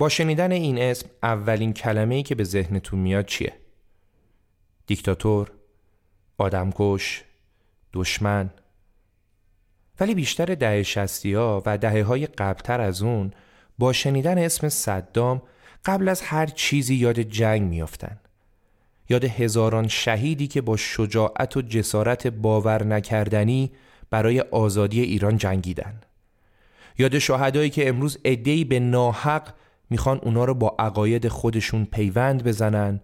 با شنیدن این اسم اولین کلمه ای که به ذهنتون میاد چیه؟ دیکتاتور، آدمکش، دشمن ولی بیشتر دهه شستی ها و دهه های قبلتر از اون با شنیدن اسم صدام قبل از هر چیزی یاد جنگ میافتن. یاد هزاران شهیدی که با شجاعت و جسارت باور نکردنی برای آزادی ایران جنگیدن. یاد شهدایی که امروز عده‌ای به ناحق می‌خوان اونا رو با عقاید خودشون پیوند بزنن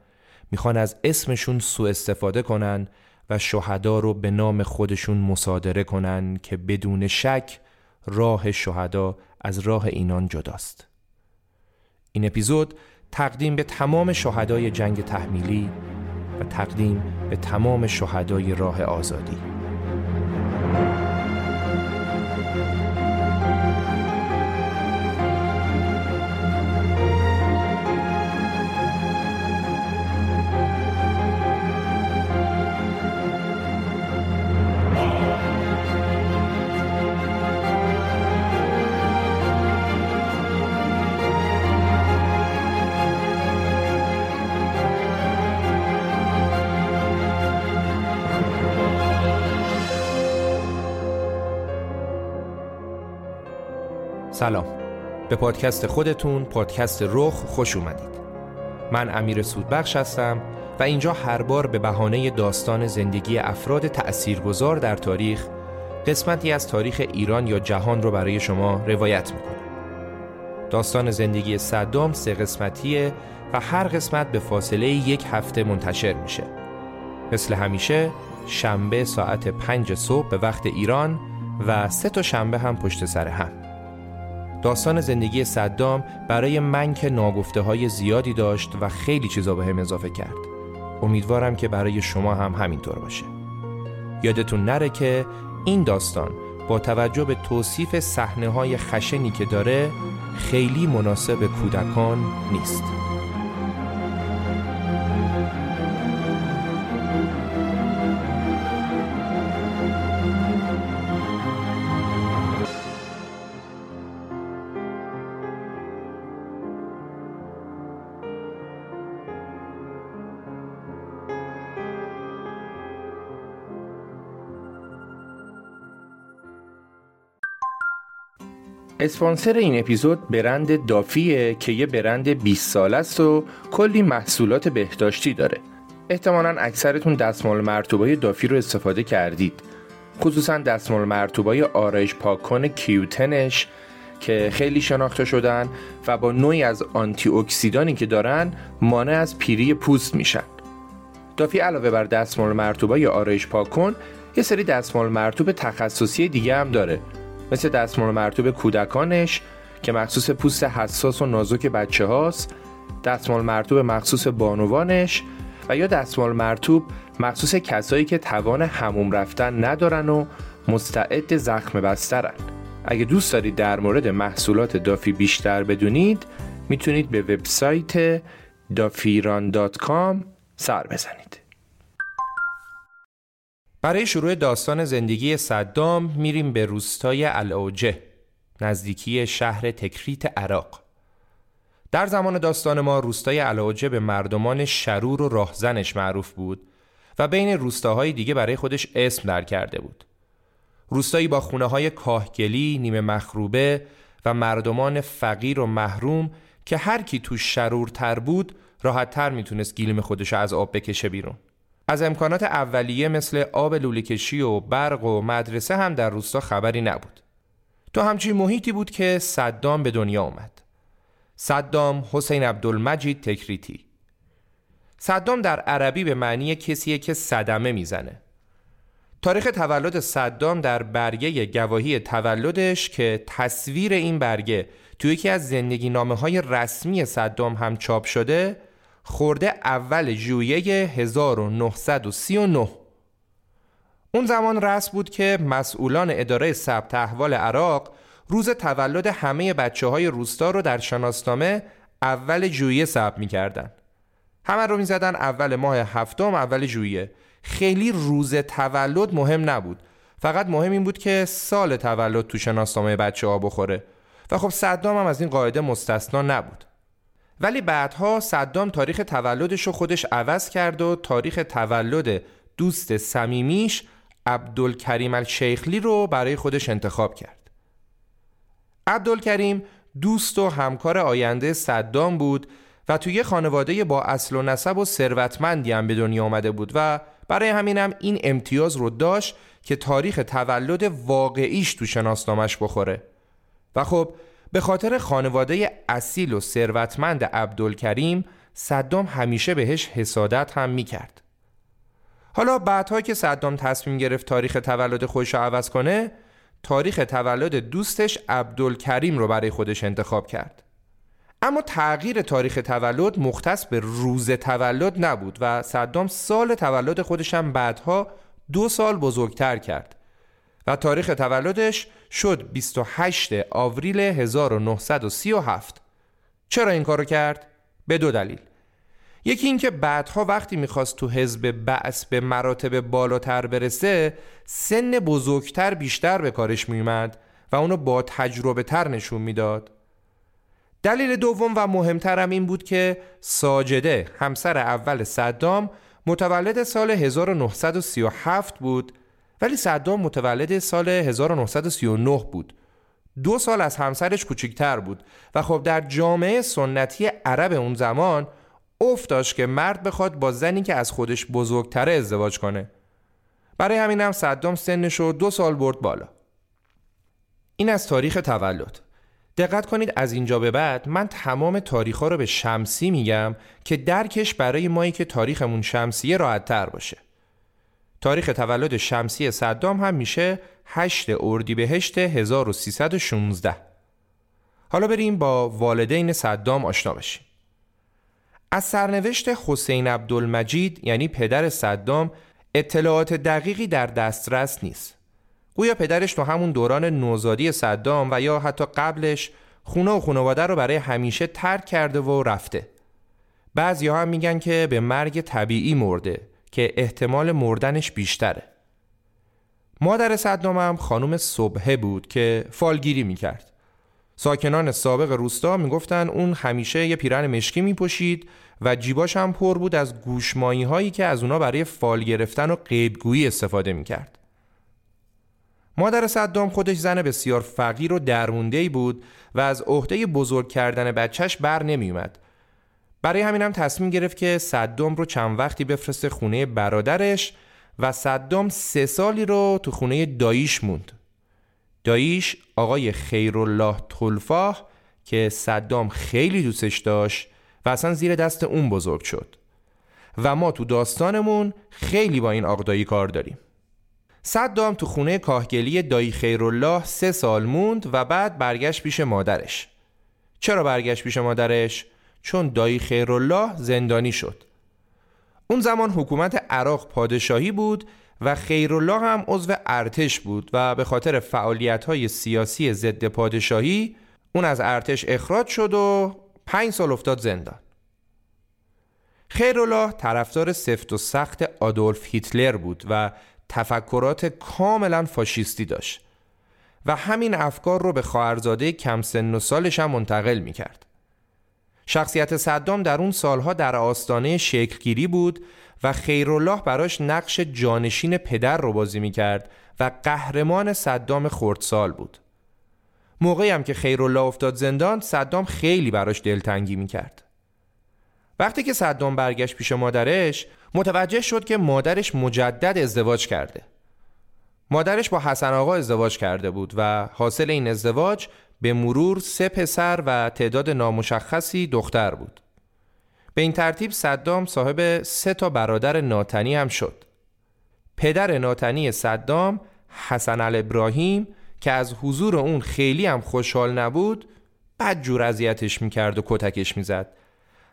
می‌خوان از اسمشون سوء استفاده کنن و شهدا رو به نام خودشون مصادره کنن که بدون شک راه شهدا از راه اینان جداست. این اپیزود تقدیم به تمام شهدای جنگ تحمیلی و تقدیم به تمام شهدای راه آزادی. سلام. به پادکست خودتون پادکست رخ خوش اومدید. من امیر سودبخش هستم و اینجا هر بار به بهانه داستان زندگی افراد تأثیرگذار در تاریخ قسمتی از تاریخ ایران یا جهان رو برای شما روایت می‌کنم. داستان زندگی صدام سه قسمتیه و هر قسمت به فاصله یک هفته منتشر میشه. مثل همیشه شنبه ساعت پنج صبح به وقت ایران و سه تا شنبه هم پشت سر هم. داستان زندگی صدام برای من که ناگفته های زیادی داشت و خیلی چیزا به هم اضافه کرد. امیدوارم که برای شما هم همینطور باشه. یادتون نره که این داستان با توجه به توصیف صحنه های خشنی که داره خیلی مناسب کودکان نیست. اسپانسر این اپیزود برند دافیه که یه برند 20 ساله است و کلی محصولات بهداشتی داره. احتمالا اکثرتون دستمال مرتوبای دافی رو استفاده کردید. خصوصا دستمال مرتوبای آرایش پاکن کیوتنش که خیلی شناخته شدن و با نوعی از آنتی اکسیدانی که دارن مانع از پیری پوست میشن. دافی علاوه بر دستمال مرتوبای آرایش پاکن یه سری دستمال مرتوب تخصصی دیگه هم داره مثل دستمال مرتوب کودکانش که مخصوص پوست حساس و نازک بچه هاست دستمال مرتوب مخصوص بانوانش و یا دستمال مرتوب مخصوص کسایی که توان هموم رفتن ندارن و مستعد زخم بسترن. اگه دوست دارید در مورد محصولات دافی بیشتر بدونید می‌تونید به وبسایت دافیران.com سر بزنید. برای شروع داستان زندگی صدام میریم به روستای الاوجه نزدیکی شهر تکریت عراق در زمان داستان ما روستای الاوجه به مردمان شرور و راهزنش معروف بود و بین روستاهای دیگه برای خودش اسم در کرده بود روستایی با خونه های کاهگلی، نیمه مخروبه و مردمان فقیر و محروم که هر کی توش شرورتر بود راحت تر می‌تونست گیلم خودش از آب بکشه بیرون. از امکانات اولیه مثل آب لوله و برق و مدرسه هم در روستا خبری نبود. تو همچین محیطی بود که صدام به دنیا اومد. صدام حسین عبدالمجید تکریتی صدام در عربی به معنی کسیه که صدمه می‌زنه تاریخ تولد صدام در برگه گواهی تولدش که تصویر این برگه توی یکی از زندگی نامه های رسمی صدام هم چاپ شده خورده اول ژوئیه 1939 اون زمان رسم بود که مسئولان اداره ثبت احوال عراق روز تولد همه بچه های روستا رو در شناسنامه اول ژوئیه ثبت می‌کردن. همه رو می‌زدن اول ماه هفتم اول ژوئیه. خیلی روز تولد مهم نبود. فقط مهم این بود که سال تولد تو شناسنامه بچه ها بخوره. و خب صدام هم از این قاعده مستثنا نبود. ولی بعدها صدام تاریخ تولدش رو خودش عوض کرد و تاریخ تولد دوست صمیمیش عبدالکریم الشیخلی رو برای خودش انتخاب کرد. عبدالکریم دوست و همکار آینده صدام بود و توی خانواده با اصل و نسب و ثروتمندی هم به دنیا آمده بود و برای همینم این امتیاز رو داشت که تاریخ تولد واقعیش تو شناسنامش بخوره. و خب به خاطر خانواده اصیل و ثروتمند عبدالکریم صدام همیشه بهش حسادت هم می‌کرد. حالا بعدها که صدام تصمیم گرفت تاریخ تولد خودش رو عوض کنه تاریخ تولد دوستش عبدالکریم رو برای خودش انتخاب کرد. اما تغییر تاریخ تولد مختص به روز تولد نبود و صدام سال تولد خودش هم بعدها دو سال بزرگتر کرد. و تاریخ تولدش شد 28 آوریل 1937 چرا این کارو کرد؟ به دو دلیل. یکی اینکه بعدها وقتی می‌خواست تو حزب بعث به مراتب بالاتر برسه سن بزرگتر بیشتر به کارش میومد و اونو با تجربه تر نشون می‌داد. دلیل دوم و مهمترم این بود که ساجده همسر اول صدام متولد سال 1937 بود ولی صدام متولد سال 1939 بود. دو سال از همسرش کوچکتر بود و خب در جامعه سنتی عرب اون زمان افت داشت که مرد بخواد با زنی که از خودش بزرگتره ازدواج کنه. برای همینم صدام سنش رو دو سال برد بالا. این از تاریخ تولد. دقت کنید از اینجا به بعد من تمام تاریخ ها رو به شمسی میگم که درکش برای مایی که تاریخمون شمسیه راحت تر باشه. تاریخ تولد شمسی صدام هم میشه 8 اردیبهشت 1316 حالا بریم با والدین صدام آشنا بشیم. از سرنوشت حسین عبدالمجید یعنی پدر صدام اطلاعات دقیقی در دسترس نیست. گویا پدرش تو همون دوران نوزادی صدام و یا حتی قبلش خونه و خانواده رو برای همیشه ترک کرده و رفته. بعضی هم میگن که به مرگ طبیعی مرده. که احتمال مردنش بیشتره. مادر صدام هم خانم صبحه بود که فالگیری می‌کرد. ساکنان سابق روستا می‌گفتن اون همیشه یه پیرن مشکی میپوشید و جیباش هم پر بود از گوشمایی هایی که از اونا برای فال گرفتن و قیبگویی استفاده می‌کرد. مادر صدام خودش زن بسیار فقیر و درمونده بود و از عهده بزرگ کردن بچهش بر نمیومد. برای همین هم تصمیم گرفت که صدام رو چند وقتی بفرسته خونه برادرش و صدام سه سالی رو تو خونه داییش موند. داییش آقای خیرالله طلفاه که صدام خیلی دوستش داشت و اصلا زیر دست اون بزرگ شد و ما تو داستانمون خیلی با این آقدایی کار داریم. صدام تو خونه کاهگلی دایی خیرالله سه سال موند و بعد برگشت پیش مادرش چرا برگشت پیش مادرش؟ چون دایی خیرالله زندانی شد اون زمان حکومت عراق پادشاهی بود و خیرالله هم عضو ارتش بود و به خاطر فعالیت سیاسی ضد پادشاهی اون از ارتش اخراج شد و پنج سال افتاد زندان خیرالله طرفدار سفت و سخت آدولف هیتلر بود و تفکرات کاملا فاشیستی داشت و همین افکار رو به خواهرزاده کم سن و سالش هم منتقل می کرد. شخصیت صدام در اون سالها در آستانه شکلگیری بود و خیرالله براش نقش جانشین پدر رو بازی می کرد و قهرمان صدام خردسال بود. موقعی هم که خیرالله افتاد زندان صدام خیلی براش دلتنگی می کرد. وقتی که صدام برگشت پیش مادرش متوجه شد که مادرش مجدد ازدواج کرده مادرش با حسن آقا ازدواج کرده بود و حاصل این ازدواج به مرور سه پسر و تعداد نامشخصی دختر بود. به این ترتیب صدام صاحب سه تا برادر ناتنی هم شد. پدر ناتنی صدام حسن ابراهیم که از حضور اون خیلی هم خوشحال نبود بد جور اذیتش می‌کرد و کتکش می‌زد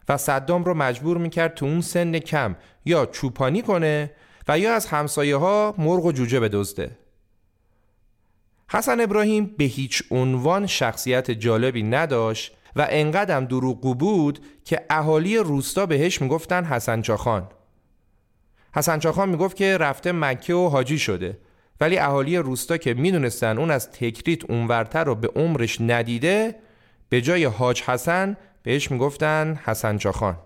و صدام رو مجبور می‌کرد تو اون سن کم یا چوپانی کنه و یا از همسایه ها مرغ و جوجه بدزده. حسن ابراهیم به هیچ عنوان شخصیت جالبی نداشت و انقدرم دروغگو بود که اهالی روستا بهش می‌گفتن حسن چاخان. حسن چاخان می‌گفت که رفته مکه و حاجی شده ولی اهالی روستا که می‌دونستن اون از تکریت اونورتر رو به عمرش ندیده به جای حاج حسن بهش می‌گفتن حسن چاخان.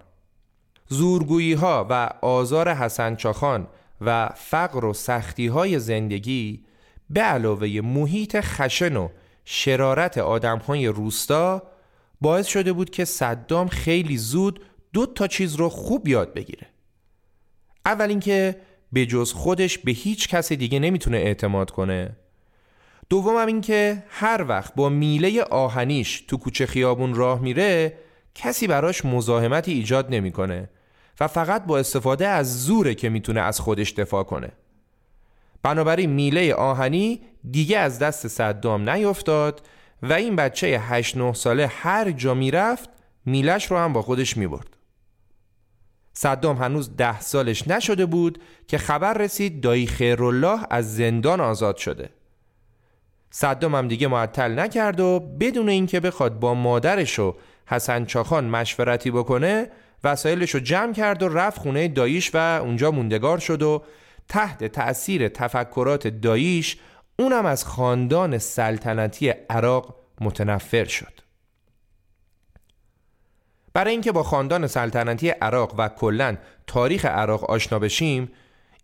زورگویی ها و آزار حسن چاخان و فقر و سختی های زندگی به علاوه محیط خشن و شرارت آدم های روستا باعث شده بود که صدام خیلی زود دو تا چیز رو خوب یاد بگیره. اول اینکه به جز خودش به هیچ کس دیگه نمی‌تونه اعتماد کنه. دوم هم اینکه هر وقت با میله آهنیش تو کوچه خیابون راه میره کسی براش مزاحمتی ایجاد نمی‌کنه. و فقط با استفاده از زوره که می‌تونه از خودش دفاع کنه. بنابراین میله آهنی دیگه از دست صدام نیفتاد و این بچه 8 9 ساله هر جا می‌رفت میلش رو هم با خودش می‌برد. صدام هنوز ده سالش نشده بود که خبر رسید دایی خیرالله از زندان آزاد شده. صدام هم دیگه معطل نکرد و بدون اینکه بخواد با مادرش و حسن چاخان مشورتی بکنه وسایلش رو جمع کرد و رفت خونه داییش و اونجا موندگار شد و تحت تأثیر تفکرات داییش اونم از خاندان سلطنتی عراق متنفر شد. برای اینکه با خاندان سلطنتی عراق و کلا تاریخ عراق آشنا بشیم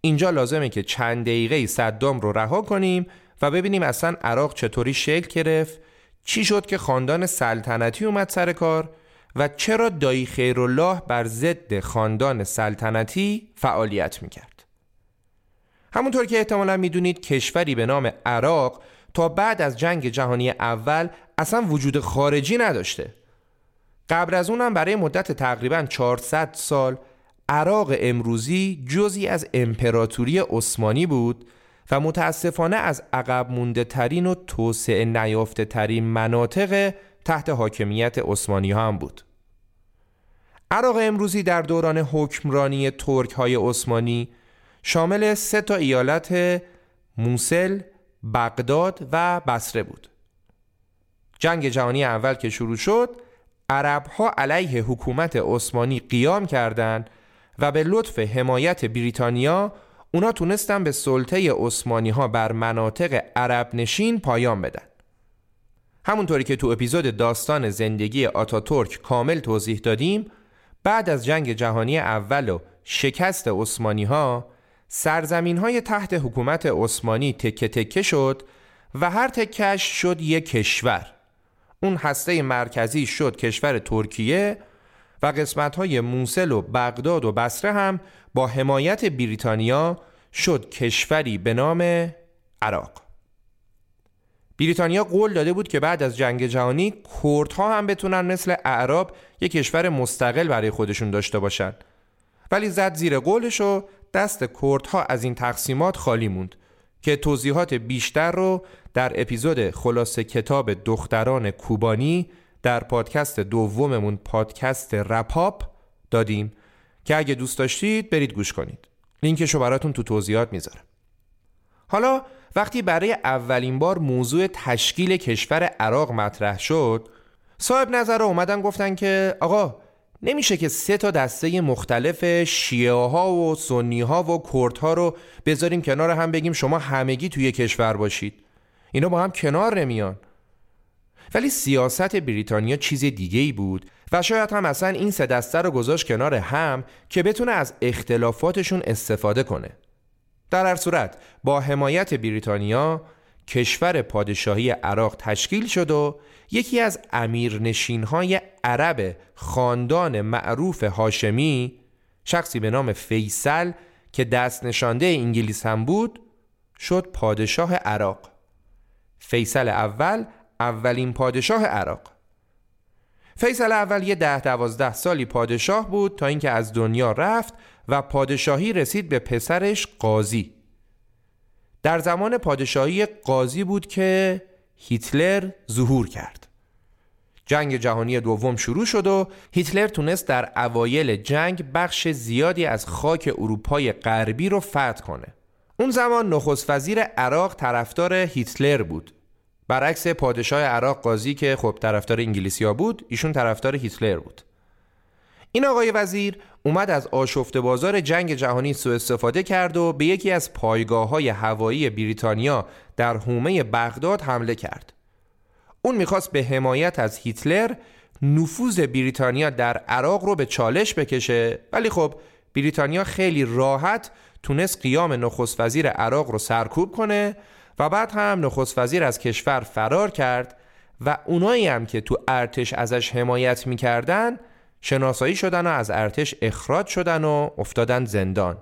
اینجا لازمه که چند دقیقه صدام رو رها کنیم و ببینیم اصلا عراق چطوری شکل گرفت چی شد که خاندان سلطنتی اومد سر کار و چرا دایی خیرالله بر ضد خاندان سلطنتی فعالیت می‌کرد؟ همونطور که احتمالا می‌دونید کشوری به نام عراق تا بعد از جنگ جهانی اول اصلا وجود خارجی نداشته. قبل از اونم برای مدت تقریبا 400 سال عراق امروزی جزی از امپراتوری عثمانی بود و متاسفانه از عقب مونده ترین و توسعه نیافته ترین مناطق تحت حاکمیت عثمانی ها هم بود. عراق امروزی در دوران حکمرانی ترک های عثمانی شامل سه تا ایالت موسل، بغداد و بصره بود. جنگ جهانی اول که شروع شد، عرب ها علیه حکومت عثمانی قیام کردند و به لطف حمایت بریتانیا اونا تونستن به سلطه عثمانی ها بر مناطق عرب نشین پایان بدن. همونطوری که تو اپیزود داستان زندگی آتاتورک کامل توضیح دادیم بعد از جنگ جهانی اول و شکست عثمانی ها سرزمین های تحت حکومت عثمانی تکه تکه شد و هر تکش شد یک کشور. اون هسته مرکزی شد کشور ترکیه و قسمت های موسل و بغداد و بصره هم با حمایت بریتانیا شد کشوری به نام عراق. بریتانیا قول داده بود که بعد از جنگ جهانی کردها هم بتونن مثل اعراب یک کشور مستقل برای خودشون داشته باشن. ولی زد زیر قولش و دست کردها از این تقسیمات خالی موند که توضیحات بیشتر رو در اپیزود خلاص کتاب دختران کوبانی در پادکست دوممون پادکست رپاپ دادیم که اگه دوست داشتید برید گوش کنید. لینکشو براتون تو توضیحات می‌ذارم. حالا وقتی برای اولین بار موضوع تشکیل کشور عراق مطرح شد صاحب نظر اومدن گفتن که آقا نمیشه که سه تا دسته مختلف شیعه ها و سنی ها و کرد ها رو بذاریم کنار هم بگیم شما همگی توی کشور باشید. اینا با هم کنار نمیان. ولی سیاست بریتانیا چیز دیگه ای بود و شاید هم اصلا این سه دسته رو گذاشت کنار هم که بتونه از اختلافاتشون استفاده کنه. در هر صورت با حمایت بریتانیا کشور پادشاهی عراق تشکیل شد و یکی از امیرنشینهای عرب خاندان معروف هاشمی شخصی به نام فیصل که دست نشانده انگلیس هم بود شد پادشاه عراق. فیصل اول اولین پادشاه عراق. فیصل اول یه ده دوازده سالی پادشاه بود تا اینکه از دنیا رفت و پادشاهی رسید به پسرش قاضی. در زمان پادشاهی قاضی بود که هیتلر ظهور کرد. جنگ جهانی دوم شروع شد و هیتلر تونست در اوایل جنگ بخش زیادی از خاک اروپای غربی رو فتح کنه. اون زمان نخست وزیر عراق طرفدار هیتلر بود. برعکس پادشاه عراق قاضی که خب طرفدار انگلیسیا بود ایشون طرفدار هیتلر بود این آقای وزیر اومد از آشفت بازار جنگ جهانی سوء استفاده کرد و به یکی از پایگاه های هوایی بریتانیا در حومه بغداد حمله کرد. اون می‌خواست به حمایت از هیتلر نفوذ بریتانیا در عراق رو به چالش بکشه ولی خب بریتانیا خیلی راحت تونست قیام نخست وزیر عراق رو سرکوب کنه و بعد هم نخست وزیر از کشور فرار کرد و اونایی هم که تو ارتش ازش حمایت می‌کردن شناسایی شدن و از ارتش اخراج شدن و افتادن زندان.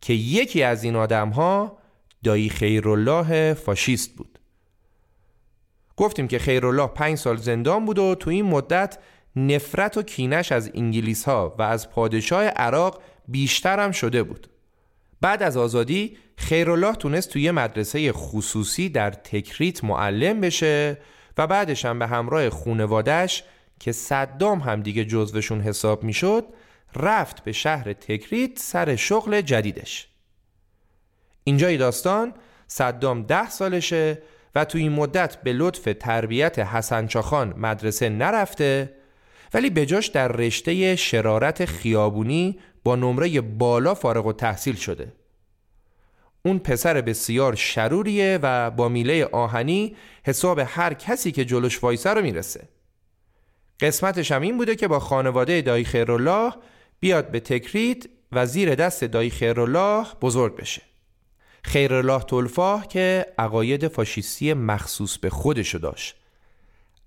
که یکی از این آدم ها دایی خیرالله فاشیست بود. گفتیم که خیرالله پنج سال زندان بود و تو این مدت نفرت و کینش از انگلیس ها و از پادشاه عراق بیشتر هم شده بود. بعد از آزادی خیرالله تونست توی مدرسه خصوصی در تکریت معلم بشه و بعدش هم به همراه خونوادش که صدام هم دیگه جزوشون حساب می‌شد رفت به شهر تکریت سر شغل جدیدش. اینجای داستان صدام ده سالشه و تو این مدت به لطف تربیت حسن چاخان مدرسه نرفته ولی بجاش در رشته شرارت خیابونی با نمره بالا فارغ و تحصیل شده. اون پسر بسیار شروریه و با میله آهنی حساب هر کسی که جلوش وایسه رو می‌رسه. قسمتش هم این بوده که با خانواده دایی خیرالله بیاد به تکریت و زیر دست دایی خیرالله بزرگ بشه. خیرالله تلفاه که عقاید فاشیستی مخصوص به خودشو داشت.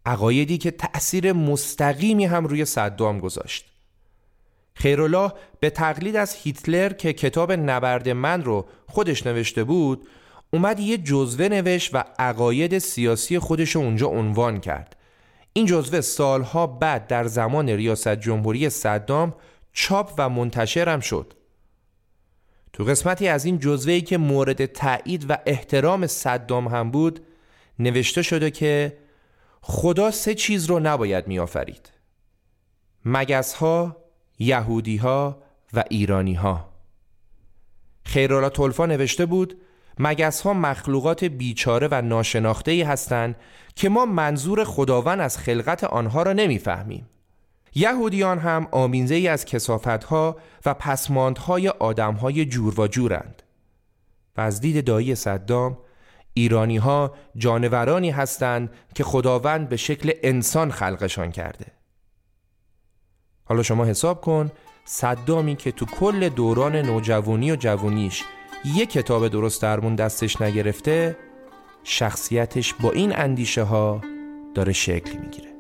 عقایدی که تأثیر مستقیمی هم روی صدام گذاشت. خیرالله به تقلید از هیتلر که کتاب نبرد من رو خودش نوشته بود اومد یه جزوه نوشت و عقاید سیاسی خودش رو اونجا عنوان کرد. این جزوه سالها بعد در زمان ریاست جمهوری صدام چاپ و منتشرم شد. تو قسمتی از این جزوهی که مورد تایید و احترام صدام هم بود نوشته شده که خدا سه چیز رو نباید میآفرید. مگس ها، یهودی ها و ایرانی ها خیرالا نوشته بود مگس ها مخلوقات بیچاره و ناشناخته ای هستند که ما منظور خداوند از خلقت آنها را نمی‌فهمیم. یهودیان هم آمینزه ای از کسافت ها و پسماندهای آدم های جور و جورند. و از دید دایی صدام ایرانی ها جانورانی هستند که خداوند به شکل انسان خلقشان کرده. حالا شما حساب کن صدامی که تو کل دوران نوجوانی و جوونیش یک کتاب درست درمون دستش نگرفته شخصیتش با این اندیشه ها داره شکل می‌گیره.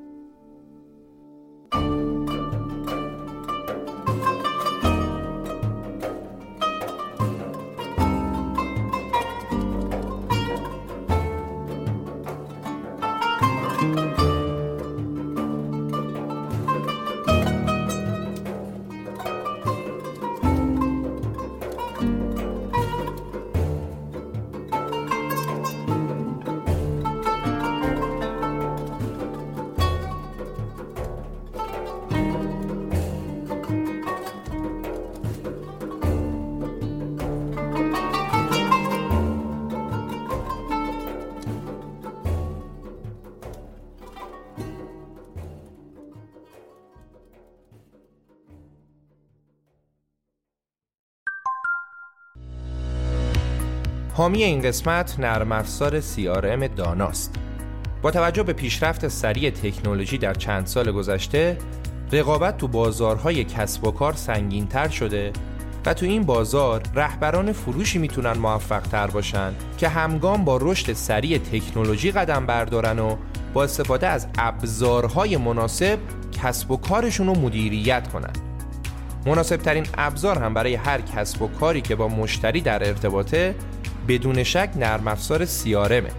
حامی این قسمت نرم افزار CRM داناست. با توجه به پیشرفت سریع تکنولوژی در چند سال گذشته، رقابت تو بازارهای کسب و کار سنگینتر شده و تو این بازار رهبران فروشی می‌تونن موفق تر باشن که همگام با رشد سریع تکنولوژی قدم بردارن و با استفاده از ابزارهای مناسب کسب و کارشون رو مدیریت کنن مناسب ترین ابزار هم برای هر کسب و کاری که با مشتری در ارتباطه بدون شک نرم افزار سیارمه.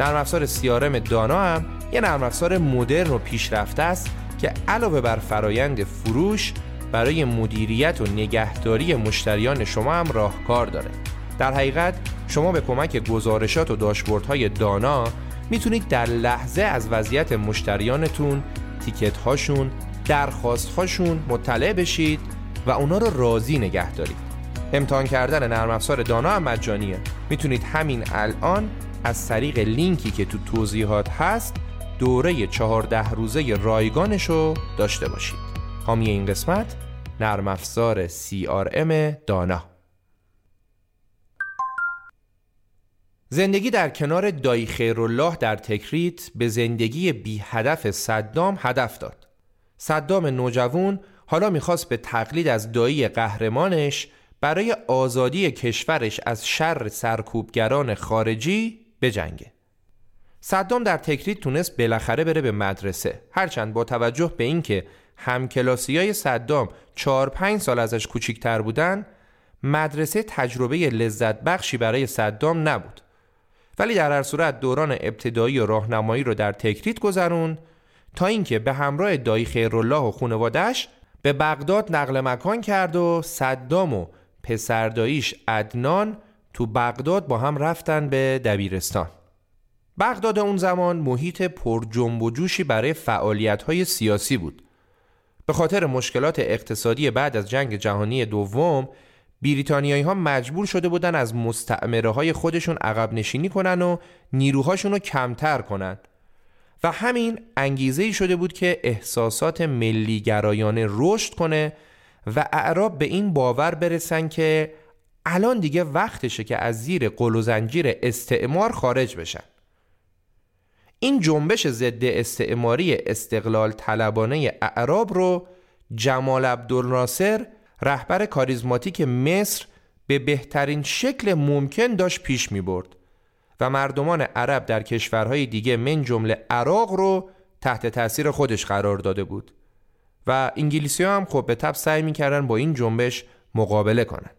نرم افزار سیارم دانا هم یه نرم افزار مدرن و پیشرفته است که علاوه بر فرایند فروش برای مدیریت و نگهداری مشتریان شما هم راهکار داره. در حقیقت شما به کمک گزارشات و داشبوردهای دانا می‌تونید در لحظه از وضعیت مشتریانتون تیکت هاشون درخواست هاشون مطلع بشید و اونا رو راضی نگه دارید. امتحان کردن نرم افزار دانا هم مجانیه می‌تونید همین الان از طریق لینکی که تو توضیحات هست دوره چهارده روزه رایگانش رو داشته باشید. حامی این قسمت نرم افزار CRM دانا. زندگی در کنار دایی خیرالله در تکریت به زندگی بی هدف صدام هدف داد. صدام نوجوان حالا می‌خواست به تقلید از دایی قهرمانش برای آزادی کشورش از شر سرکوبگران خارجی بجنگه. صدام در تکریت تونست بالاخره بره به مدرسه. هرچند با توجه به اینکه همکلاسی های صدام 4 5 سال ازش کوچیکتر بودن مدرسه تجربه لذت بخشی برای صدام نبود. ولی در هر صورت دوران ابتدایی و راهنمایی رو در تکریت گذرون تا اینکه به همراه دایی خیرالله و خانواده‌اش به بغداد نقل مکان کرد و صدام و پسرداییش عدنان تو بغداد با هم رفتن به دبیرستان. بغداد اون زمان محیط پر جنب و جوشی برای فعالیت های سیاسی بود. به خاطر مشکلات اقتصادی بعد از جنگ جهانی دوم بریتانیایی ها مجبور شده بودن از مستعمره های خودشون عقب نشینی کنن و نیروهاشون رو کمتر کنن. و همین انگیزه شده بود که احساسات ملیگرایانه رشد کنه و اعراب به این باور برسن که الان دیگه وقتشه که از زیر قل و زنجیر استعمار خارج بشن. این جنبش ضد استعماری استقلال طلبانه اعراب رو جمال عبدالناصر رهبر کاریزماتیک مصر به بهترین شکل ممکن داشت پیش می برد و مردمان عرب در کشورهای دیگه من جمله عراق رو تحت تاثیر خودش قرار داده بود. و انگلیسی ها هم خب به تب سعی می‌کردن با این جنبش مقابله کنن.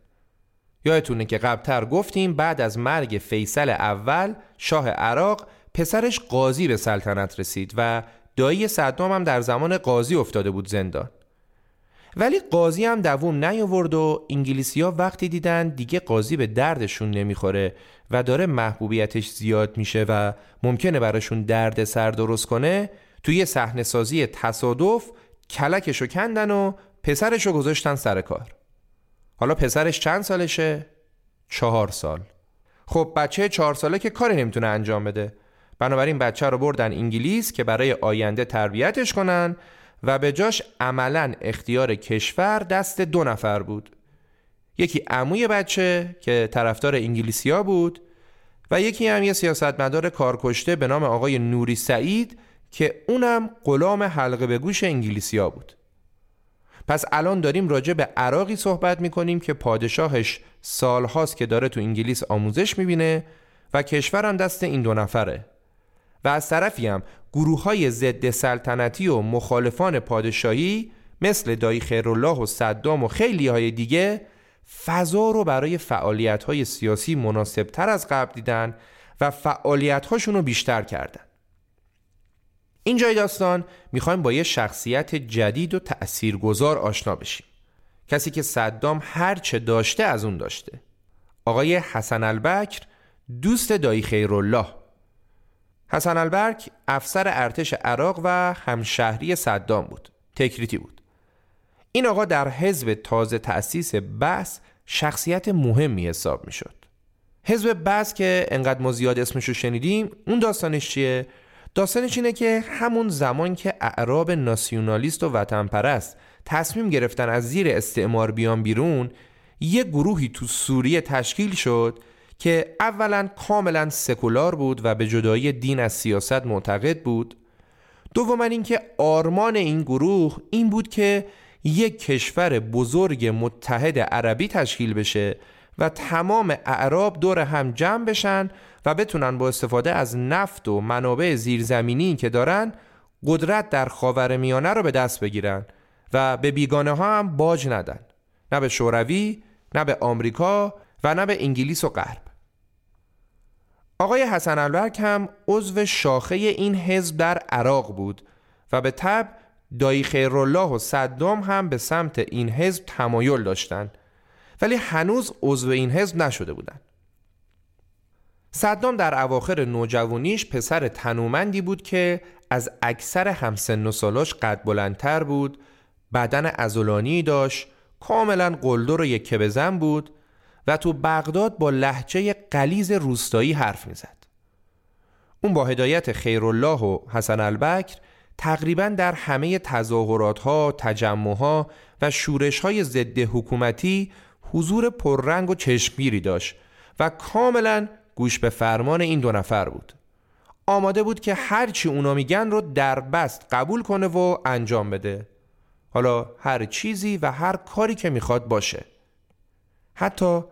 یادتونه که قبلتر گفتیم بعد از مرگ فیصل اول شاه عراق پسرش قاضی به سلطنت رسید و دایی صدام هم در زمان قاضی افتاده بود زندان. ولی قاضی هم دووم نیاورد و انگلیسی ها وقتی دیدن دیگه قاضی به دردشون نمی‌خوره و داره محبوبیتش زیاد میشه و ممکنه براشون درد سر درست کنه توی صحنه سازی تصادف کلکشو کندن و پسرشو گذاشتن سر کار. حالا پسرش چند سالشه؟ چهار سال. خب بچه چهار ساله که کاری نمی‌تونه انجام بده. بنابراین بچه رو بردن انگلیس که برای آینده تربیتش کنن و به جاش عملا اختیار کشور دست دو نفر بود. یکی عموی بچه که طرفدار انگلیسیا بود و یکی هم یه سیاستمدار کارکشته به نام آقای نوری سعید که اونم غلام حلقه به گوش انگلیسیا بود. پس الان داریم راجع به عراقی صحبت می‌کنیم که پادشاهش سالهاست که داره تو انگلیس آموزش می‌بینه و کشورم دست این دو نفره. و از طرفی هم گروه های ضد سلطنتی و مخالفان پادشاهی مثل دایی خیرالله و صدام و خیلی های دیگه فضا رو برای فعالیت های سیاسی مناسب تر از قبل دیدن و فعالیت هاشون رو بیشتر کردن. اینجای داستان می‌خوایم با یه شخصیت جدید و تأثیرگذار آشنا بشیم. کسی که صدام هر چه داشته از اون داشته. آقای حسن البکر دوست دایی خیرالله حسن البرک افسر ارتش عراق و همشهری صدام بود. تکریتی بود. این آقا در حزب تازه تأسیس بس شخصیت مهمی حساب می شد حزب بس که انقدر ما زیاد اسمش رو شنیدیم اون داستانش چیه؟ داستانش اینه که همون زمان که اعراب ناسیونالیست و وطن پرست تصمیم گرفتن از زیر استعمار بیان بیرون یه گروهی تو سوریه تشکیل شد که اولا کاملا سکولار بود و به جدایی دین از سیاست معتقد بود. دوما اینکه آرمان این گروه این بود که یک کشور بزرگ متحد عربی تشکیل بشه و تمام اعراب دور هم جمع بشن و بتونن با استفاده از نفت و منابع زیرزمینی که دارن قدرت در خاور میانه رو به دست بگیرن و به بیگانه ها هم باج ندن. نه به شوروی نه به آمریکا و نه به انگلیس و غرب. آقای حسن البرک هم عضو شاخه این حزب در عراق بود و به طب دایی خیرالله و صدام هم به سمت این حزب تمایل داشتند ولی هنوز عضو این حزب نشده بودند. صدام در اواخر نوجوانیش پسر تنومندی بود که از اکثر همسن و سالاش قد بلندتر بود بدن ازولانی داشت کاملا قلدر و یک بزن بود و تو بغداد با لحجه قلیز روستایی حرف می‌زد. اون با هدایت خیرالله و حسن البکر تقریبا در همه تظاهرات ها، تجمع ها و شورش های ضد حکومتی حضور پررنگ و چشمگیری داشت و کاملا گوش به فرمان این دو نفر بود. آماده بود که هرچی اونا میگن رو در بست قبول کنه و انجام بده. حالا هر چیزی و هر کاری که می‌خواد باشه. حتی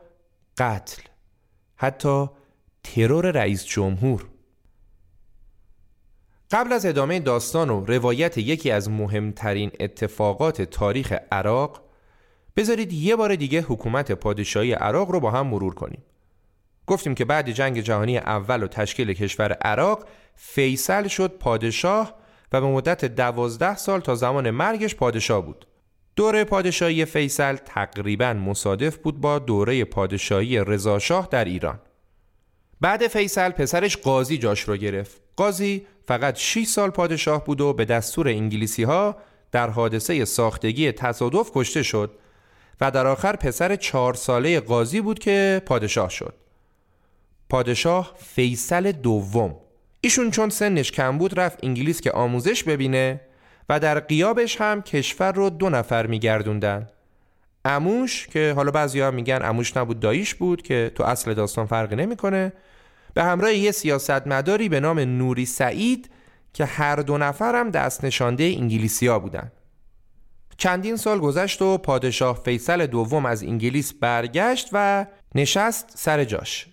قتل حتی ترور رئیس جمهور. قبل از ادامه داستان و روایت یکی از مهمترین اتفاقات تاریخ عراق بذارید یه بار دیگه حکومت پادشاهی عراق رو با هم مرور کنیم. گفتیم که بعد جنگ جهانی اول و تشکیل کشور عراق فیصل شد پادشاه و به مدت دوازده سال تا زمان مرگش پادشاه بود. دوره پادشاهی فیصل تقریبا مصادف بود با دوره پادشاهی رضاشاه در ایران. بعد فیصل پسرش قاضی جاش رو گرفت. قاضی فقط 6 سال پادشاه بود و به دستور انگلیسی ها در حادثه ساختگی تصادف کشته شد و در آخر پسر چهار ساله قاضی بود که پادشاه شد. پادشاه فیصل دوم. ایشون چون سنش کم بود رفت انگلیس که آموزش ببینه و در قیابش هم کشور رو دو نفر میگردوندن. اموش که حالا بعضی ها میگن اموش نبود داییش بود که تو اصل داستان فرقی نمی‌کنه. به همراه یه سیاستمداری به نام نوری سعید که هر دو نفر هم دست نشانده انگلیسی ها بودن. چندین سال گذشت و پادشاه فیصل دوم از انگلیس برگشت و نشست سر جاش.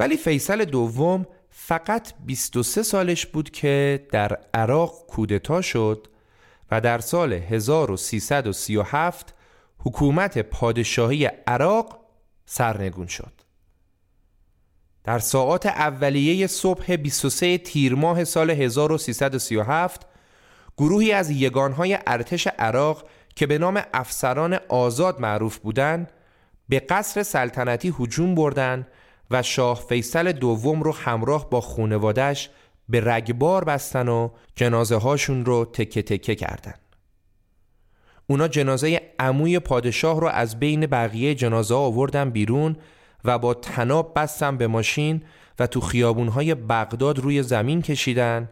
ولی فیصل دوم فقط 23 سالش بود که در عراق کودتا شد و در سال 1337 حکومت پادشاهی عراق سرنگون شد. در ساعات اولیه صبح 23 تیر ماه سال 1337 گروهی از یگانهای ارتش عراق که به نام افسران آزاد معروف بودند به قصر سلطنتی هجوم بردند و شاه فیصل دوم رو همراه با خونوادش به رگبار بستن و جنازه هاشون رو تکه تکه کردن. اونا جنازه عموی پادشاه رو از بین بقیه جنازه آوردن بیرون و با تناب بستن به ماشین و تو خیابونهای بغداد روی زمین کشیدن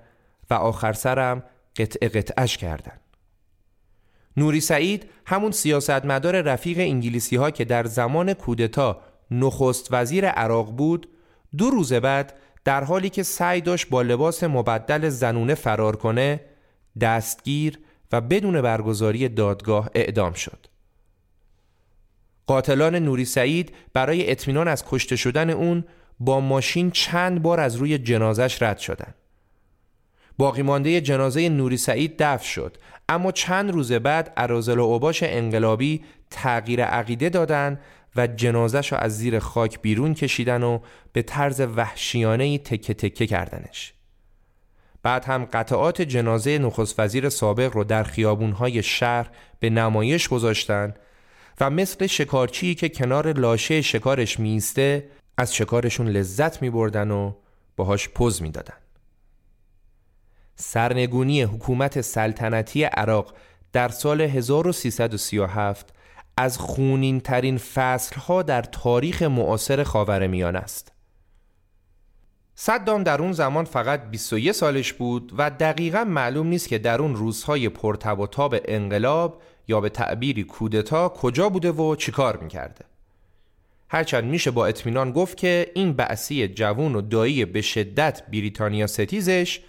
و آخر سرم قطع قطعش کردن. نوری سعید همون سیاستمدار رفیق انگلیسی ها که در زمان کودتا نخست وزیر عراق بود دو روز بعد در حالی که سعی داشت با لباس مبدل زنونه فرار کنه دستگیر و بدون برگزاری دادگاه اعدام شد قاتلان نوری سعید برای اطمینان از کشته شدن اون با ماشین چند بار از روی جنازش رد شدند. باقی مانده جنازه نوری سعید دفن شد اما چند روز بعد ارازل و اوباش انقلابی تغییر عقیده دادند و جنازش رو از زیر خاک بیرون کشیدن و به طرز وحشیانه تکه تکه کردنش بعد هم قطعات جنازه نخست وزیر سابق رو در خیابونهای شهر به نمایش گذاشتن و مثل شکارچی که کنار لاشه شکارش میسته از شکارشون لذت می بردن و باهاش پوز می‌دادن. سرنگونی حکومت سلطنتی عراق در سال 1337 از خونین ترین فصل ها در تاریخ معاصر خاورمیانه است. صدام در اون زمان فقط 21 سالش بود و دقیقا معلوم نیست که در اون روزهای پرتب و تاب انقلاب یا به تعبیری کودتا کجا بوده و چیکار می‌کرده. هرچند میشه با اطمینان گفت که این بعثی جوون و دایی به شدت بریتانیا ستیزش